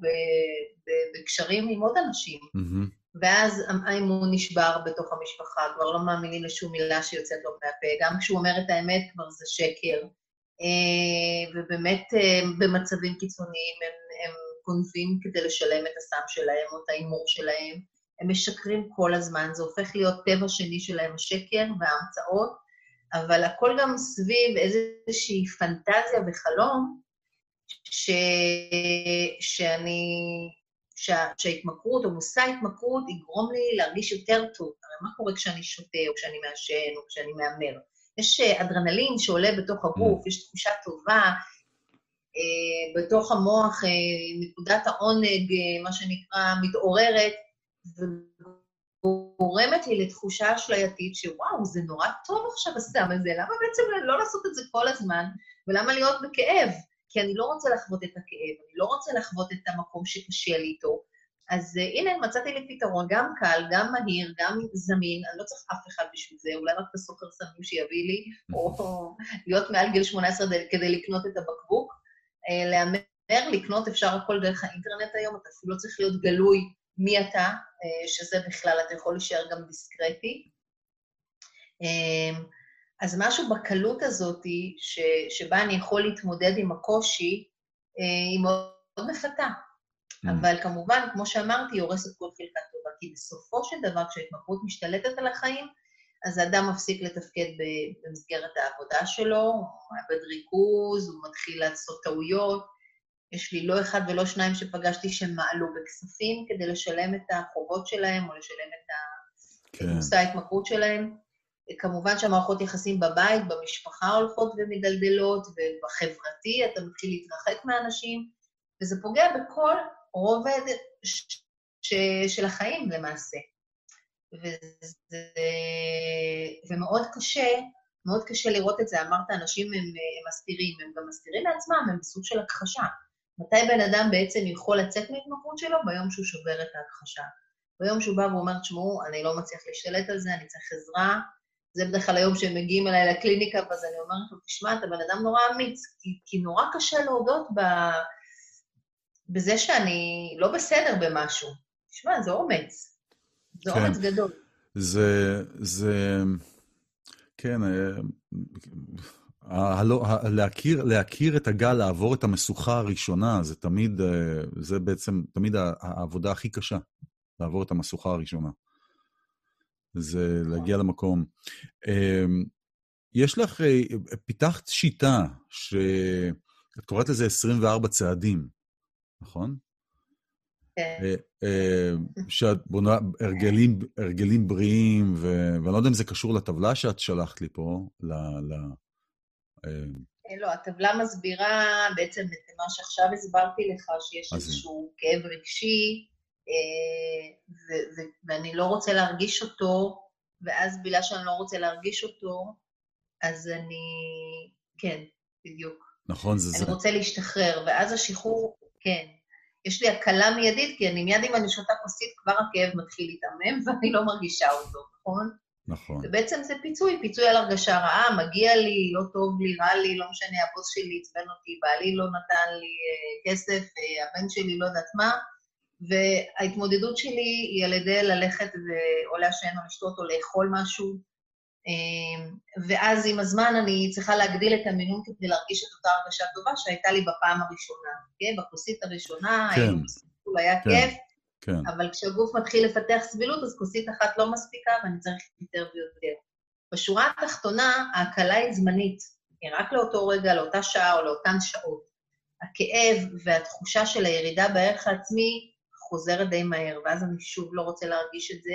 בקשרים עם עוד אנשים. מהמם. ואז האמון נשבר בתוך המשפחה, כבר לא מאמינים לשום מילה שיוצאת לו מהפה, גם כשהוא אומר את האמת כבר זה שקר. אה, ובאמת אה, במצבים קיצוניים הם גונבים כדי לשלם את הסם שלהם או את ההימור שלהם. הם משקרים כל הזמן, זה הופך להיות טבע שני שלהם, השקר וההמצאות, אבל הכל גם סביב איזושהי פנטזיה וחלום, ש... שאני... שה... שההתמכרות או מושא ההתמכרות יגרום לי להרגיש יותר טוב. הרי מה קורה כשאני שותה או כשאני מעשן או כשאני מהמר? יש אדרנלין שעולה בתוך הגוף, יש תחושה טובה, בתוך המוח אה, נקודת העונג, אה, מה שנקרא, מתעוררת, וגורמת לי לתחושה אשלייתית שוואו, זה נורא טוב עכשיו הסם הזה, למה בעצם לא לעשות את זה כל הזמן, ולמה להיות בכאב? כי אני לא רוצה לחוות את הכאב, אני לא רוצה לחוות את המקום שקשה לי איתו. אז uh, הנה, מצאתי לי פתרון, גם קל, גם מהיר, גם זמין, אני לא צריך אף אחד בשביל זה, אולי רק את הסוכר סמים שיביא לי, או להיות מעל גיל 18 כדי- כדי לקנות את הבקבוק. Uh, להמר, לקנות אפשר הכל דרך האינטרנט היום, אתה אפילו לא צריך להיות גלוי מי אתה, uh, שזה בכלל, אתה יכול להישאר גם דיסקרטי. Um, אז משהו בקלות הזאת, ש, שבה אני יכול להתמודד עם הקושי, היא מאוד, מאוד מפתה. Mm. אבל כמובן, כמו שאמרתי, היא הורסת כל חלקה טובה, כי בסופו של דבר, כשההתמכרות משתלטת על החיים, אז האדם מפסיק לתפקד במסגרת העבודה שלו, הוא מאבד ריכוז, הוא מתחיל לעשות טעויות. יש לי לא אחד ולא שניים שפגשתי שמעלו בכספים כדי לשלם את החובות שלהם או לשלם את כן. מושא ההתמכרות שלהם. כמובן שהמערכות יחסים בבית, במשפחה הולכות ומדלדלות, ובחברתי אתה מתחיל להתרחק מאנשים, וזה פוגע בכל רובד ש- ש- של החיים למעשה. וזה, ומאוד קשה, מאוד קשה לראות את זה. אמרת, אנשים הם, הם מסתירים, הם גם מסתירים לעצמם, הם בסוג של הכחשה. מתי בן אדם בעצם יכול לצאת מהתמכרות שלו? ביום שהוא שובר את ההכחשה. ביום שהוא בא ואומר, תשמעו, אני לא מצליח להשתלט על זה, אני צריך עזרה. זה בדרך כלל היום שהם מגיעים אליי לקליניקה, ואז אני אומרת לו, תשמע, אתה בן אדם נורא אמיץ, כי, כי נורא קשה להודות ב... בזה שאני לא בסדר במשהו. תשמע, זה אומץ. זה כן. אומץ גדול. זה, זה, כן, אה, ה- הלא- ה- להכיר, להכיר את הגל, לעבור את המשוכה הראשונה, זה תמיד, אה, זה בעצם תמיד העבודה הכי קשה, לעבור את המשוכה הראשונה. זה להגיע למקום. אה, יש לך, אה, פיתחת שיטה שאת קוראת לזה 24 צעדים, נכון? כן. אה, אה, שאת בונה הרגלים, הרגלים בריאים, ו... ואני לא יודע אם זה קשור לטבלה שאת שלחת לי פה, ל... ל... אה, לא, הטבלה מסבירה בעצם את מה שעכשיו הסברתי לך, שיש איזשהו כאב רגשי, ו- ו- ואני לא רוצה להרגיש אותו, ואז בגלל שאני לא רוצה להרגיש אותו, אז אני... כן, בדיוק. נכון, זה זה. אני רוצה להשתחרר, ואז השחרור, כן. יש לי הקלה מיידית, כי אני מיד אם אני שותה כוסית, כבר הכאב מתחיל להתעמם, ואני לא מרגישה אותו, נכון? נכון. ובעצם זה פיצוי, פיצוי על הרגשה רעה, מגיע לי, לא טוב לי, רע לי, לא משנה, הבוס שלי עצבן אותי, בעלי לא נתן לי אה, כסף, אה, הבן שלי לא יודעת מה, וההתמודדות שלי היא על ידי ללכת או לעשן או לשתות או לאכול משהו, ואז עם הזמן אני צריכה להגדיל את המינון כדי להרגיש את אותה הרגשה טובה שהייתה לי בפעם הראשונה, כן? בכוסית הראשונה, כן. היינו בסך היה כן. כיף, כן, אבל כשהגוף מתחיל לפתח סבילות, אז כוסית אחת לא מספיקה ואני צריך יותר ויותר. בשורה התחתונה, ההקלה היא זמנית. היא רק לאותו רגע, לאותה שעה או לאותן שעות. הכאב והתחושה של הירידה בערך העצמי חוזרת די מהר, ואז אני שוב לא רוצה להרגיש את זה,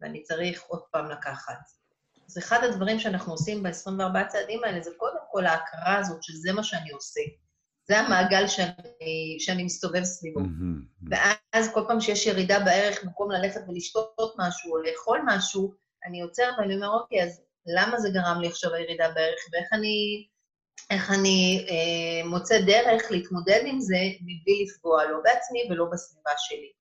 ואני צריך עוד פעם לקחת. אז אחד הדברים שאנחנו עושים ב-24 צעדים האלה, זה קודם כל ההכרה הזאת שזה מה שאני עושה. זה המעגל שאני, שאני מסתובב סביבו. מהמם. ואז כל פעם שיש ירידה בערך, במקום ללכת ולשתות משהו או לאכול משהו, אני עוצרת ואני אומר, אוקיי, אז למה זה גרם לי עכשיו הירידה בערך, ואיך אני, איך אני אה, מוצא דרך להתמודד עם זה מבלי לפגוע לא בעצמי ולא בסביבה שלי.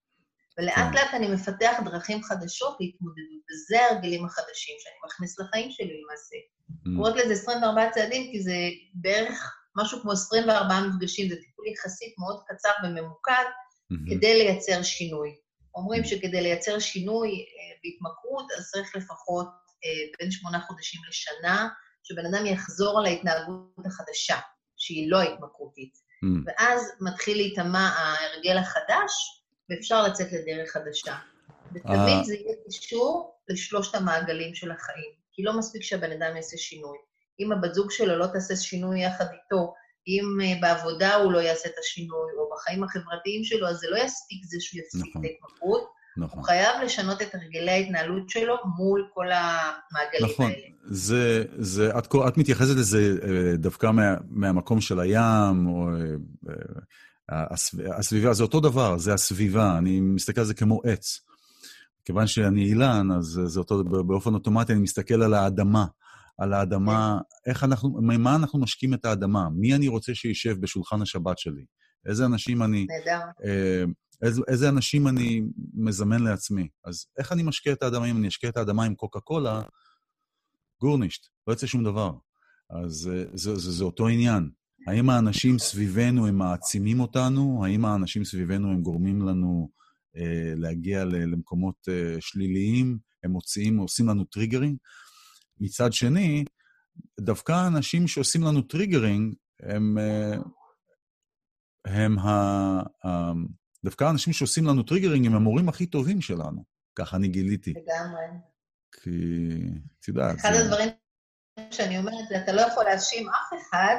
ולאט כן. לאט אני מפתח דרכים חדשות להתמודדות, וזה ההרגלים החדשים שאני מכניס לחיים שלי למעשה. קוראת לזה 24 צעדים, כי זה בערך משהו כמו 24 מפגשים, זה טיפול יחסית מאוד קצר וממוקד, מהמם. כדי לייצר שינוי. אומרים שכדי לייצר שינוי אה, בהתמכרות, אז צריך לפחות אה, בין שמונה חודשים לשנה, שבן אדם יחזור על ההתנהגות החדשה, שהיא לא התמכרותית. מהמם. ואז מתחיל להיטמע ההרגל החדש, ואפשר לצאת לדרך חדשה. אה. ותמיד זה יהיה קישור לשלושת המעגלים של החיים. כי לא מספיק שהבן אדם יעשה שינוי. אם הבת זוג שלו לא תעשה שינוי יחד איתו, אם אה, בעבודה הוא לא יעשה את השינוי, או בחיים החברתיים שלו, אז זה לא יספיק זה שהוא יפסיק נכון. את ההתמכרות. נכון. הוא חייב לשנות את הרגלי ההתנהלות שלו מול כל המעגלים נכון, האלה. זה, זה, את, את מתייחסת לזה אה, דווקא מה, מהמקום של הים, או אה, אה, הסביבה, זה אותו דבר, זה הסביבה, אני מסתכל על זה כמו עץ. כיוון שאני אילן, אז זה אותו, באופן אוטומטי אני מסתכל על האדמה, על האדמה, איך אנחנו, ממה אנחנו משקים את האדמה, מי אני רוצה שישב בשולחן השבת שלי, איזה אנשים אני, נהדר. אה, איזה, איזה אנשים אני מזמן לעצמי. אז איך אני משקה את האדמה? אם אני אשקה את האדמה עם קוקה קולה, גורנישט, לא יוצא שום דבר. אז אה, זה, זה, זה אותו עניין. האם האנשים סביבנו הם מעצימים אותנו? האם האנשים סביבנו הם גורמים לנו אה, להגיע למקומות אה, שליליים? הם מוציאים, עושים לנו triggering? מצד שני, דווקא האנשים שעושים לנו triggering, הם, אה, הם ה... ה... דווקא האנשים שעושים לנו triggering הם המורים הכי טובים שלנו. ככה אני גיליתי. לגמרי. כי, את יודעת, אחד זה- הדברים שאני אומרת אתה לא יכול להאשים אף אחד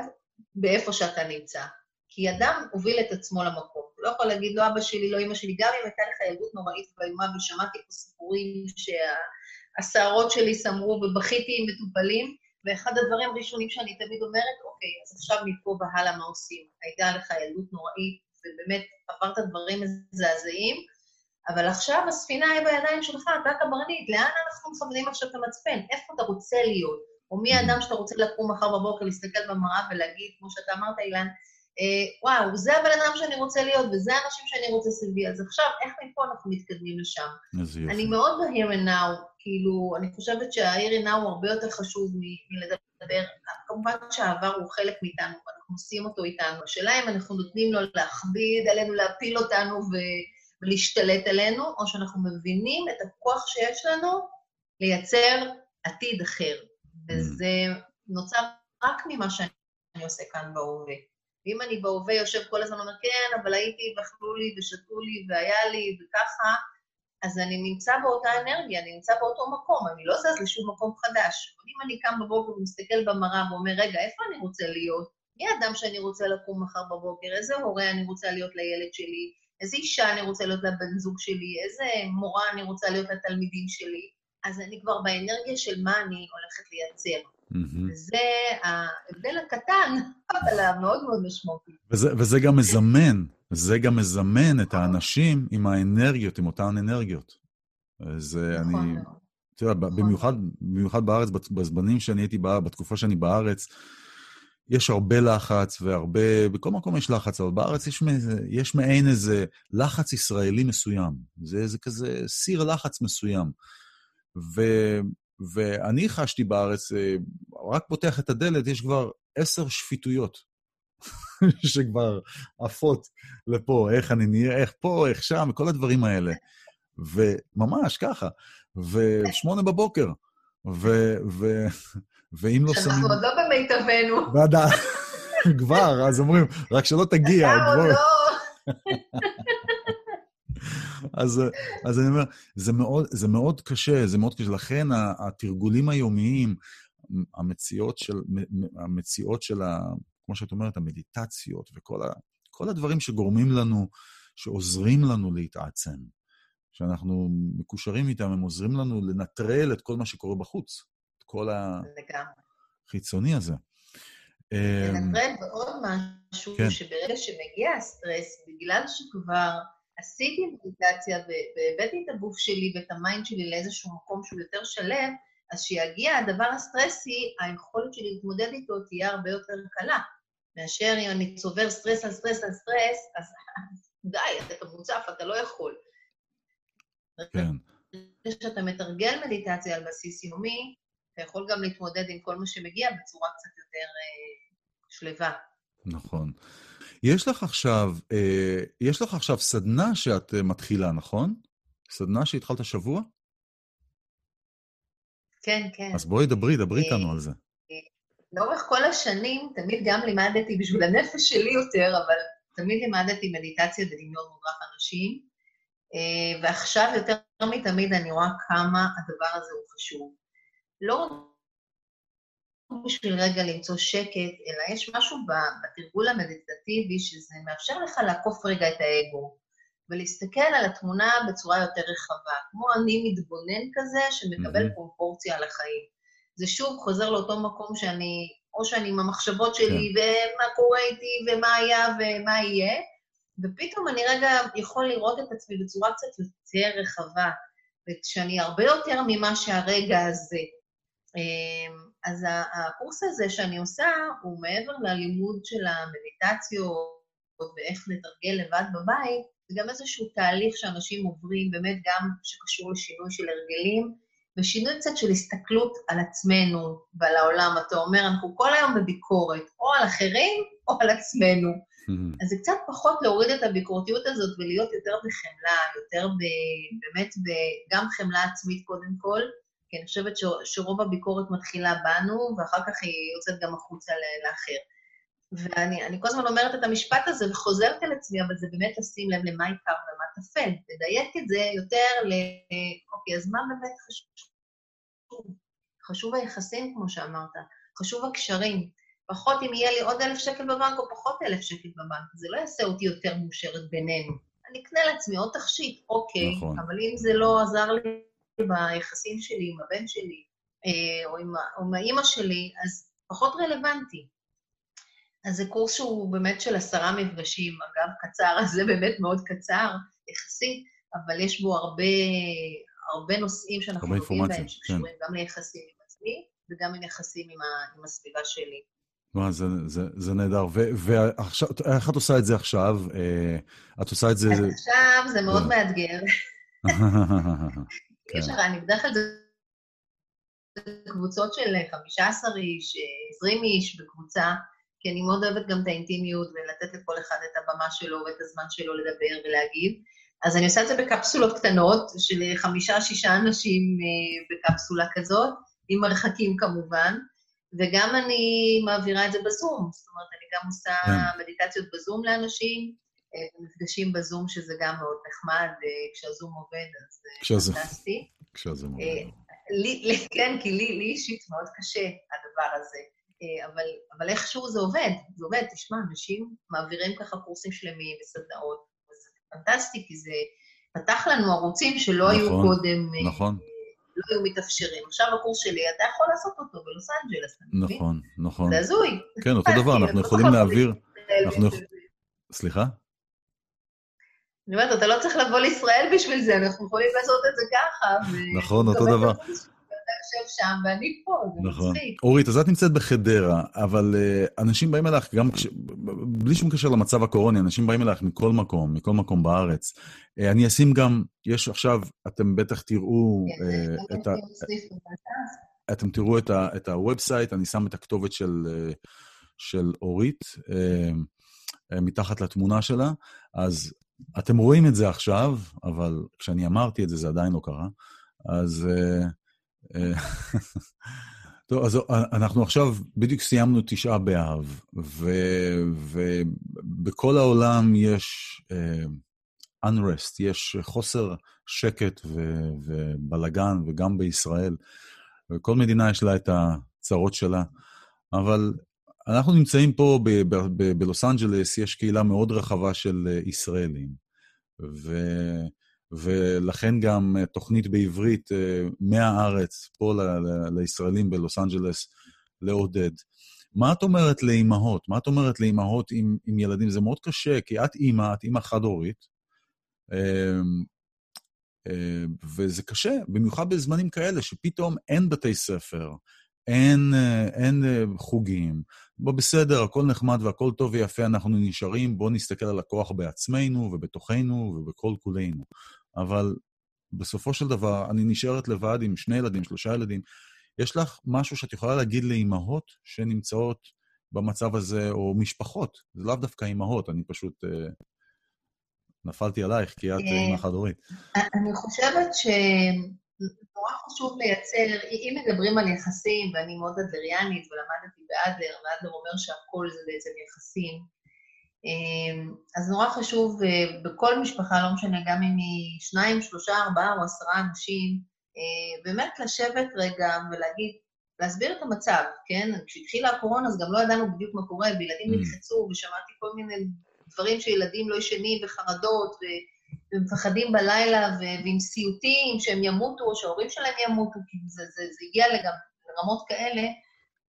באיפה שאתה נמצא. כי אדם הוביל את עצמו למקום. הוא לא יכול להגיד, לא אבא שלי, לא אמא שלי, גם אם הייתה לך ילדות נוראית ואיומה, ושמעתי פה סיפורים שהשערות שלי סמרו ובכיתי עם מטופלים, ואחד הדברים הראשונים שאני תמיד אומרת, אוקיי, אז עכשיו מפה והלאה מה עושים? הייתה לך ילדות נוראית, ובאמת עברת דברים מזעזעים, אבל עכשיו הספינה היא בידיים שלך, אתה קברניט, לאן אנחנו מכוונים עכשיו את המצפן? איפה אתה רוצה להיות? או מי האדם שאתה רוצה לקום מחר בבוקר, להסתכל במראה ולהגיד, כמו שאתה אמרת, אילן, אה, וואו, זה הבן אדם שאני רוצה להיות, וזה האנשים שאני רוצה סביבי, אז עכשיו, איך מפה אנחנו מתקדמים לשם? איזה יופי. אני מאוד ב-here and now, כאילו, אני חושבת שה-here and now הוא הרבה יותר חשוב מ- מלדבר. כמובן שהעבר הוא חלק מאיתנו, ואנחנו עושים אותו איתנו. השאלה אם אנחנו נותנים לו להכביד עלינו, להפיל אותנו ו- ולהשתלט עלינו, או שאנחנו מבינים את הכוח שיש לנו לייצר עתיד אחר. וזה נוצר רק ממה שאני עושה כאן בהווה. ואם אני בהווה יושב כל הזמן ואומר, כן, אבל הייתי ואכלו לי ושתו לי והיה לי וככה, אז אני נמצא באותה אנרגיה, אני נמצא באותו מקום, אני לא זז לשום מקום חדש. אבל אם אני קם בבוקר ומסתכל במראה ואומר, רגע, איפה אני רוצה להיות? מי האדם שאני רוצה לקום מחר בבוקר? איזה הורה אני רוצה להיות לילד שלי? איזה אישה אני רוצה להיות לבן זוג שלי? איזה מורה אני רוצה להיות לתלמידים שלי? אז אני כבר באנרגיה של מה אני הולכת לייצר. מהמם. וזה ההבדל הקטן, אבל המאוד מאוד משמעותי. וזה, וזה גם מזמן, זה גם מזמן את האנשים עם האנרגיות, עם אותן אנרגיות. זה נכון אני, מאוד. יודע, נכון. במיוחד, במיוחד בארץ, בזמנים שאני הייתי בארץ, בתקופה שאני בארץ, יש הרבה לחץ והרבה, בכל מקום יש לחץ, אבל בארץ יש, יש מעין איזה לחץ ישראלי מסוים. זה, זה כזה סיר לחץ מסוים. ו, ואני חשתי בארץ, אה, רק פותח את הדלת, יש כבר עשר שפיטויות שכבר עפות לפה, איך אני נראה, איך פה, איך שם, כל הדברים האלה. וממש ככה. ושמונה בבוקר. ו, ו, ואם לא שמים... שאנחנו עוד לא במיטבנו. ה... כבר, אז אומרים, רק שלא תגיע. אתה עוד בוא." לא... אז, אז אני אומר, זה מאוד, זה מאוד קשה, זה מאוד קשה. לכן התרגולים היומיים, המציאות של, המציאות של ה... כמו שאת אומרת, המדיטציות וכל ה, כל הדברים שגורמים לנו, שעוזרים לנו להתעצם, שאנחנו מקושרים איתם, הם עוזרים לנו לנטרל את כל מה שקורה בחוץ, את כל. החיצוני הזה. אמ, לנטרל ועוד משהו, כן. שברגע שמגיע הסטרס, בגלל שכבר עשיתי מדיטציה והבאתי את הגוף שלי ואת ה mind שלי לאיזשהו מקום שהוא יותר שלם, אז כשיגיע הדבר הסטרסי, היכולת שלי להתמודד איתו תהיה הרבה יותר קלה. מאשר אם אני צובר סטרס על סטרס על סטרס, אז די, אתה מוצף, אתה לא יכול. כן, כשאתה מתרגל מדיטציה על בסיס יומי, אתה יכול גם להתמודד עם כל מה שמגיע בצורה קצת יותר אה, שלווה. נכון. יש לך עכשיו, אה, יש לך עכשיו סדנה שאת אה, מתחילה, נכון? סדנה שהתחלת השבוע? כן, כן. אז בואי דברי, דברי איתנו על זה. לאורך כל השנים תמיד גם לימדתי בשביל הנפש שלי יותר, אבל תמיד לימדתי מדיטציה ודמיון מודרך אנשים, אה, ועכשיו יותר מתמיד אני רואה כמה הדבר הזה הוא חשוב. לא רק בשביל רגע למצוא שקט, אלא יש משהו בתרגול המדיטטיבי שזה מאפשר לך לעקוף רגע את האגו, ולהסתכל על התמונה בצורה יותר רחבה, כמו אני מתבונן כזה שמקבל מהמם. פרופורציה על החיים. זה שוב חוזר לאותו מקום שאני, או שאני עם המחשבות שלי, ומה קורה איתי, ומה היה ומה יהיה, ופתאום אני רגע יכול לראות את עצמי בצורה קצת יותר רחבה, ושאני הרבה יותר ממה שהרגע הזה. אז הקורס הזה שאני עושה הוא מעבר ללימוד של המדיטציות ואיך לתרגל לבד בבית, זה גם איזשהו תהליך שאנשים עוברים, באמת גם שקשור לשינוי של הרגלים, ושינוי קצת של הסתכלות על עצמנו ועל העולם. אתה אומר, אנחנו כל היום בביקורת, או על אחרים או על עצמנו. אז זה קצת פחות להוריד את הביקורתיות הזאת ולהיות יותר בחמלה, יותר ב, באמת ב, גם חמלה עצמית קודם כל, כי אני חושבת שרוב הביקורת מתחילה בנו, ואחר כך היא יוצאת גם החוצה לאחר. ואני אני כל הזמן אומרת את המשפט הזה וחוזרת על עצמי, אבל זה באמת לשים לב למה עיקר ומה טפל. לדייק את זה יותר ל... אוקיי, אז מה באמת חשוב חשוב היחסים, כמו שאמרת, חשוב הקשרים. פחות אם יהיה לי עוד אלף שקל בבנק או פחות אלף שקל בבנק, זה לא יעשה אותי יותר מאושרת בינינו. אני אקנה לעצמי עוד תכשיט, אוקיי, נכון. אבל אם זה לא עזר לי ביחסים שלי עם הבן שלי, אה, או עם, או עם האימא שלי, אז פחות רלוונטי. אז זה קורס שהוא באמת של עשרה מפגשים, אגב, קצר, אז זה באמת מאוד קצר, יחסית, אבל יש בו הרבה, הרבה נושאים שאנחנו נוגעים בהם, שקשורים גם ליחסים עם עצמי וגם עם יחסים עם, ה, עם הסביבה שלי. וואי, זה, זה, זה נהדר. ועכשיו, איך את עושה את זה עכשיו? אה, את עושה את זה... אז עכשיו זה מאוד כן. מאתגר. כן. יש לך, אני בדרך כלל זה קבוצות של 15 איש, 20 איש בקבוצה, כי אני מאוד אוהבת גם את האינטימיות ולתת לכל אחד את הבמה שלו ואת הזמן שלו לדבר ולהגיב. אז אני עושה את זה בקפסולות קטנות של חמישה-שישה אנשים אה, בקפסולה כזאת, עם מרחקים כמובן, וגם אני מעבירה את זה בזום. זאת אומרת, אני גם עושה כן. מדיטציות בזום לאנשים, מפגשים בזום, שזה גם מאוד נחמד, אה, כשהזום עובד, אז זה כשהזום- פנטסטי. כשזה מאוד... אה, לי, לי, כן, כי לי, לי אישית מאוד קשה הדבר הזה. אה, אבל, אבל איכשהו זה עובד, זה עובד. תשמע, אנשים מעבירים ככה קורסים שלמים וסדנאות, וזה פנטסטי, כי זה פתח לנו ערוצים שלא היו נכון, קודם, אה, נכון, לא היו מתאפשרים. עכשיו הקורס שלי, אתה יכול לעשות אותו בלוס אנג'לס, אתה מבין? נכון, נכון. זה הזוי. כן, אותו דבר, אנחנו יכולים להעביר... סליחה? אני אומרת, אתה לא צריך לבוא לישראל בשביל זה, אנחנו יכולים לעשות את זה ככה. נכון, אותו דבר. יושב שם ואני פה, זה נכון. מצחיק. אורית, אז את נמצאת בחדרה, אבל uh, אנשים באים אלייך, גם כש... בלי שום קשר למצב הקורוני, אנשים באים אלייך מכל מקום, מכל מקום בארץ. אה, אני אשים גם, יש עכשיו, אתם בטח תראו אה, את ה... אתם תראו את, ה, את ה website, אני שם את הכתובת של, של אורית מתחת לתמונה שלה, אז אתם רואים את זה עכשיו, אבל כשאני אמרתי את זה, זה עדיין לא קרה. אז... אה, אה, טוב, אז אנחנו עכשיו, בדיוק סיימנו תשעה באב, ובכל העולם יש uh, unrest, יש חוסר שקט ו- ובלגן, וגם בישראל. וכל מדינה יש לה את הצרות שלה. אבל אנחנו נמצאים פה בלוס אנג'לס, יש קהילה מאוד רחבה של אה, ישראלים. ו... ולכן גם אה, תוכנית בעברית אה, מהארץ, פה ל- ל- לישראלים בלוס אנג'לס, לעודד. מה את אומרת לאימהות? מה את אומרת לאימהות עם, עם ילדים? זה מאוד קשה, כי את אימא, את אימא חד-הורית, אמ, אה, וזה קשה, במיוחד בזמנים כאלה, שפתאום אין בתי ספר, אין, אה, אין אה, חוגים. בוא, בסדר, הכל נחמד והכל טוב ויפה, אנחנו נשארים, בואו נסתכל על הכוח בעצמנו ובתוכנו ובכל כולנו. אבל בסופו של דבר, אני נשארת לבד עם שני ילדים, שלושה ילדים. יש לך משהו שאת יכולה להגיד לאימהות שנמצאות במצב הזה, או משפחות, זה לאו דווקא אימהות, אני פשוט אה, נפלתי עלייך, כי את אה, אימא חד-הורית. אני חושבת שנורא חשוב לייצר, אם מדברים על יחסים, ואני מאוד אדלריאנית ולמדתי באדלר, ואדלר אומר שהכל זה בעצם יחסים, אמ, אז נורא חשוב אה, בכל משפחה, לא משנה, גם אם היא שניים, שלושה, ארבעה או עשרה אנשים, אה, באמת לשבת רגע ולהגיד, להסביר את המצב, כן? כשהתחילה הקורונה אז גם לא ידענו בדיוק מה קורה, וילדים Mm. נלחצו, ושמעתי כל מיני דברים שילדים לא ישנים וחרדות, ו... ומפחדים בלילה, ו... ועם סיוטים שהם ימותו, או שההורים שלהם ימותו, כי זה, זה, זה הגיע לגם, לרמות כאלה.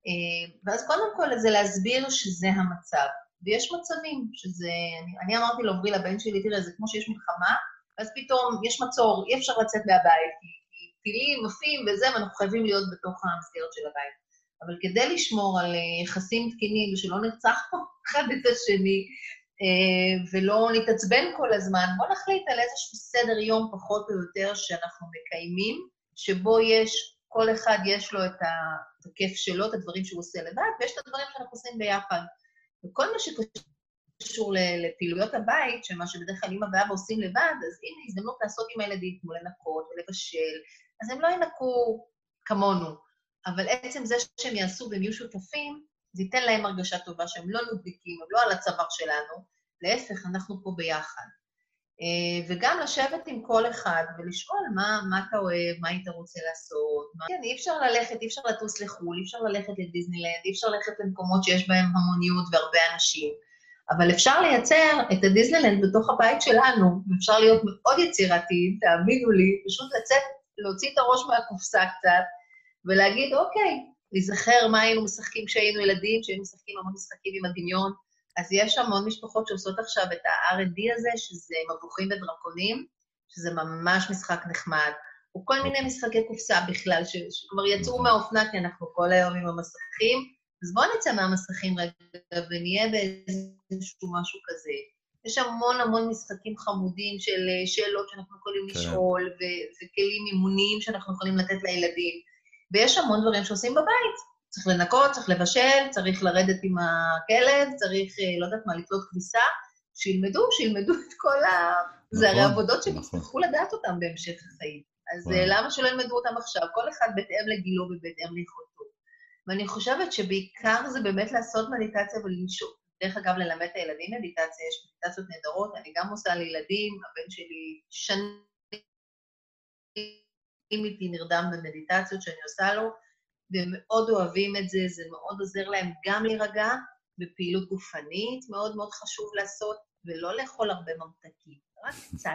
אה, ואז קודם כל זה להסביר שזה המצב. ויש מצבים שזה, אני, אני אמרתי לעוברי לבן שלי, תראה, זה כמו שיש מלחמה, ואז פתאום יש מצור, אי אפשר לצאת מהבית, כי, כי טילים עפים וזה, ואנחנו חייבים להיות בתוך המסגרת של הבית. אבל כדי לשמור על אה, יחסים תקינים ושלא נרצח פה אחד את השני, ולא נתעצבן כל הזמן, בואו נחליט על איזשהו סדר יום פחות או יותר שאנחנו מקיימים, שבו יש, כל אחד יש לו את הכיף שלו, את הדברים שהוא עושה לבד, ויש את הדברים שאנחנו עושים ביחד. וכל מה שקשור לפעילויות הבית, שמה שבדרך כלל אמא ואבא עושים לבד, אז הנה הזדמנות לעשות עם הילדים, כמו לנקות ולבשל, אז הם לא ינקו כמונו, אבל עצם זה שהם יעשו והם יהיו שותפים, זה ייתן להם הרגשה טובה שהם לא נודניקים, הם לא על הצוואר שלנו, להפך, אנחנו פה ביחד. אה, וגם לשבת עם כל אחד ולשאול מה, מה אתה אוהב, מה היית רוצה לעשות. מה... כן, אי אפשר ללכת, אי אפשר לטוס לחו"ל, אי אפשר ללכת לדיסנילנד, אי אפשר ללכת למקומות שיש בהם המוניות והרבה אנשים. אבל אפשר לייצר את הדיסנילנד בתוך הבית שלנו, ואפשר להיות מאוד יצירתיים, תאמינו לי, פשוט לצאת, להוציא את הראש מהקופסה קצת, ולהגיד, אוקיי, להיזכר מה היינו משחקים כשהיינו ילדים, כשהיינו משחקים המון משחקים עם הדמיון. אז יש המון משפחות שעושות עכשיו את ה-R&D הזה, שזה מבוכים ודרקונים, שזה ממש משחק נחמד, או כל מיני משחקי קופסה בכלל, ש- שכבר יצאו מהאופנה, כי אנחנו כל היום עם המסכים, אז בואו נצא מהמסכים רגע ונהיה באיזשהו משהו כזה. יש המון המון משחקים חמודים של אה, שאלות שאנחנו יכולים כן. לשאול, ו- וכלים אימוניים שאנחנו יכולים לתת לילדים, ויש המון דברים שעושים בבית. צריך לנקות, צריך לבשל, צריך לרדת עם הכלב, צריך, אה, לא יודעת מה, לקלוט כביסה, שילמדו, שילמדו את כל ה... זה הרי נכון, עבודות שהם נכון. יצטרכו לדעת אותם בהמשך החיים. אז וואו. אה, למה שלא ילמדו אותם עכשיו? כל אחד בהתאם לגילו ובהתאם ליכולתו. ואני חושבת שבעיקר זה באמת לעשות מדיטציה ולנשום. דרך אגב, ללמד את הילדים מדיטציה, יש מדיטציות נהדרות, אני גם עושה לילדים, הבן שלי שנים איתי נרדם במדיטציות שאני עושה לו, והם מאוד אוהבים את זה, זה מאוד עוזר להם גם להירגע, בפעילות גופנית מאוד מאוד חשוב לעשות, ולא לאכול הרבה ממתקים, רק קצת.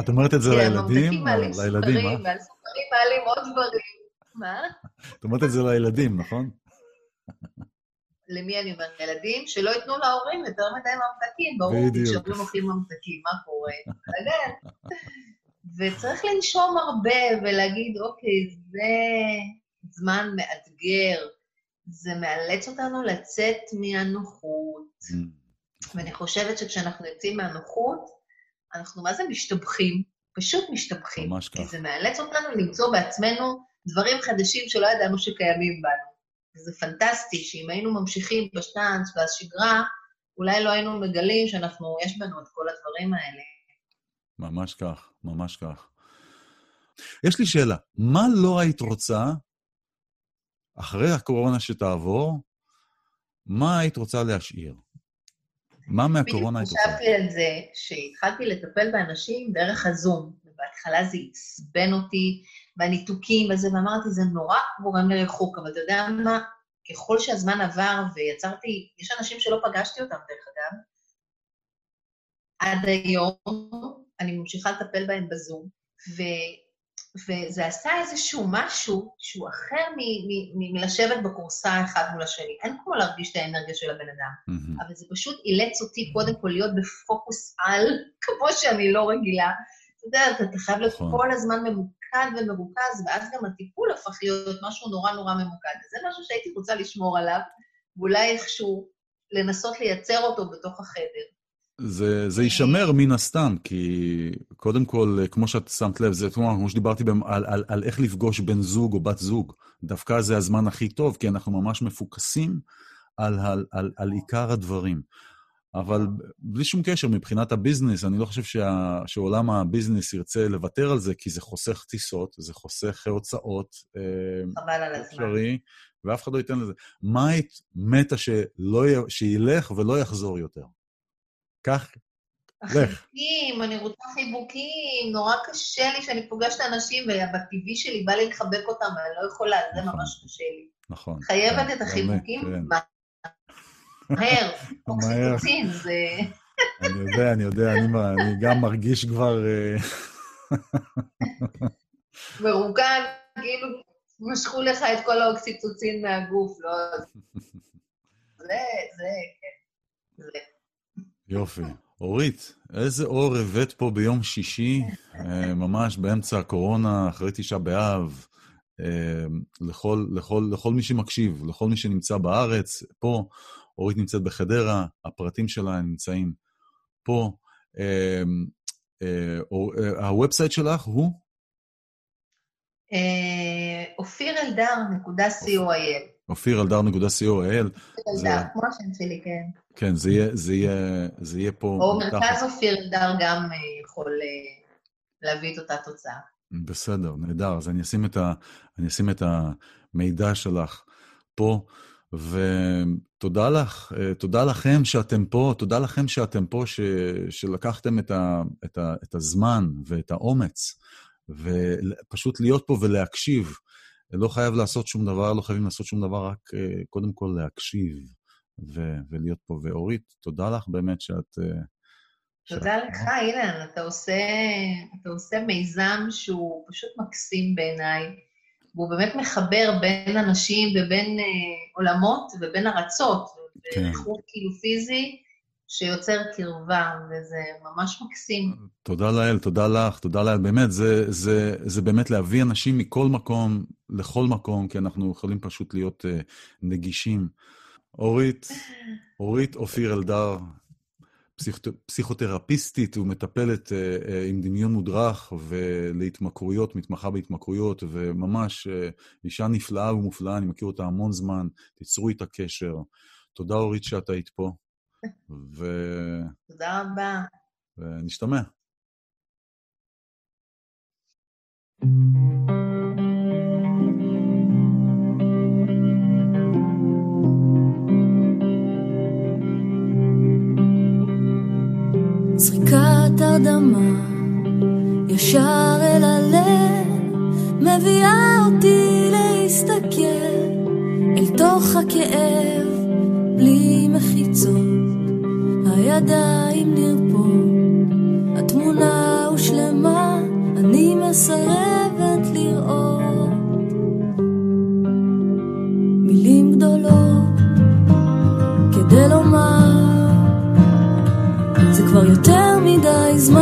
את אומרת את זה כי לילדים? לילדים, סוכרים, אה? ועל סוכרים מעלים עוד דברים. מה? את אומרת את זה לילדים, נכון? למי אני אומרת? ילדים שלא ייתנו להורים יותר מדי ממתקים, ברור. כי כשהורים אוכלים ממתקים, מה קורה? וצריך לנשום הרבה ולהגיד, אוקיי, זה זמן מאתגר, זה מאלץ אותנו לצאת מהנוחות. Mm, ואני חושבת שכשאנחנו יוצאים מהנוחות, אנחנו מה זה משתבחים? פשוט משתבחים. ממש כי כך. זה מאלץ אותנו למצוא בעצמנו דברים חדשים שלא ידענו שקיימים בנו. וזה פנטסטי שאם היינו ממשיכים בשטאנץ והשגרה, אולי לא היינו מגלים שאנחנו, יש בנו את כל הדברים האלה. ממש כך, ממש כך. יש לי שאלה, מה לא היית רוצה, אחרי הקורונה שתעבור, מה היית רוצה להשאיר? מה מהקורונה היית רוצה? חשבתי על זה, שהתחלתי לטפל באנשים דרך הזום, ובהתחלה זה עצבן אותי, והניתוקים וזה, ואמרתי, זה נורא גורם לריחוק, אבל אתה יודע מה? ככל שהזמן עבר ויצרתי, יש אנשים שלא פגשתי אותם, דרך אגב, עד היום אני ממשיכה לטפל בהם בזום, ו... וזה עשה איזשהו משהו שהוא אחר מ- מ- מ- מלשבת בכורסה אחד מול השני. אין כמו להרגיש את האנרגיה של הבן אדם. מהמם. אבל זה פשוט אילץ אותי קודם כל להיות בפוקוס על, כמו שאני לא רגילה. אתה יודע, אתה אתה חייב להיות נכון. כל הזמן ממוקד ומרוכז, ואז גם הטיפול הפך להיות משהו נורא נורא ממוקד. אז זה משהו שהייתי רוצה לשמור עליו, ואולי איכשהו לנסות לייצר אותו בתוך החדר. זה, זה יישמר מן הסתם, כי קודם כל, כמו שאת שמת לב, זה כמו כמו שדיברתי במ- על, על, על איך לפגוש בן זוג או בת זוג. דווקא זה הזמן הכי טוב, כי אנחנו ממש מפוקסים על, על, על, על עיקר הדברים. אבל בלי שום קשר, מבחינת הביזנס, אני לא חושב שה, שעולם הביזנס ירצה לוותר על זה, כי זה חוסך טיסות, זה חוסך הוצאות, אה, חבל על הזמן. אפשרי, ואף אחד לא ייתן לזה. מה היית מתה שלא, י- שילך ולא יחזור יותר? כך, לך. חיבוקים, אני רוצה חיבוקים, נורא קשה לי שאני פוגשת אנשים, ובטבעי שלי בא לי לחבק אותם, ואני לא יכולה, זה נכון. ממש קשה לי. נכון. חייבת כן, את החיבוקים כן. מהר. אוקסיטוצין, זה... אני יודע, אני יודע, אני גם מרגיש כבר... אה, מרוקן, כאילו משכו לך את כל האוקסיטוצין מהגוף, לא... זה, זה, כן. זה. יופי. אורית, איזה אור הבאת פה ביום שישי, אה, ממש באמצע הקורונה, אחרי תשעה באב, אה, לכל, לכל, לכל מי שמקשיב, לכל מי שנמצא בארץ, פה, אורית נמצאת בחדרה, הפרטים שלה נמצאים פה. אה, אה, אה, ה website שלך הוא? אה, אופיר אלדר, נקודה co.il. אופיראלדר.co.il. זה- אלדר, כמו השם שלי, כן. כן, זה יהיה, זה יהיה, זה יהיה פה או מתחת. מרכז אופיר אלדר גם אה, יכול אה, להביא את אותה תוצאה. בסדר, נהדר. אז אני אשים את, ה, אני אשים את המידע שלך פה, ותודה לך, אה, תודה לכם שאתם פה, תודה לכם שאתם פה, ש, שלקחתם את, ה, את, ה, את הזמן ואת האומץ, ופשוט להיות פה ולהקשיב. לא חייב לעשות שום דבר, לא חייבים לעשות שום דבר, רק קודם כל להקשיב ו, ולהיות פה. ואורית, תודה לך באמת שאת... אה, תודה שאת לך. אילן. אתה עושה, אתה עושה מיזם שהוא פשוט מקסים בעיניי, והוא באמת מחבר בין אנשים ובין אה, עולמות ובין ארצות, כן. וריחוק כאילו פיזי שיוצר קרבה, וזה ממש מקסים. תודה לאל, תודה לך, תודה לאל. באמת, זה, זה, זה באמת להביא אנשים מכל מקום לכל מקום, כי אנחנו יכולים פשוט להיות uh, נגישים. אורית, אורית אופיר אלדר, פסיכ... פסיכותרפיסטית ומטפלת uh, uh, עם דמיון מודרך ולהתמכרויות, מתמחה בהתמכרויות, וממש uh, אישה נפלאה ומופלאה, אני מכיר אותה המון זמן, תיצרו איתה קשר. תודה, אורית, שאת היית פה, ו... תודה רבה. ונשתמע. זריקת הרדמה ישר אל הלב מביאה אותי להסתכל אל תוך הכאב בלי מחיצות הידיים נרפות התמונה הושלמה אני מסרבת לראות. מילים כבר יותר מדי זמן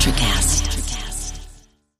Electric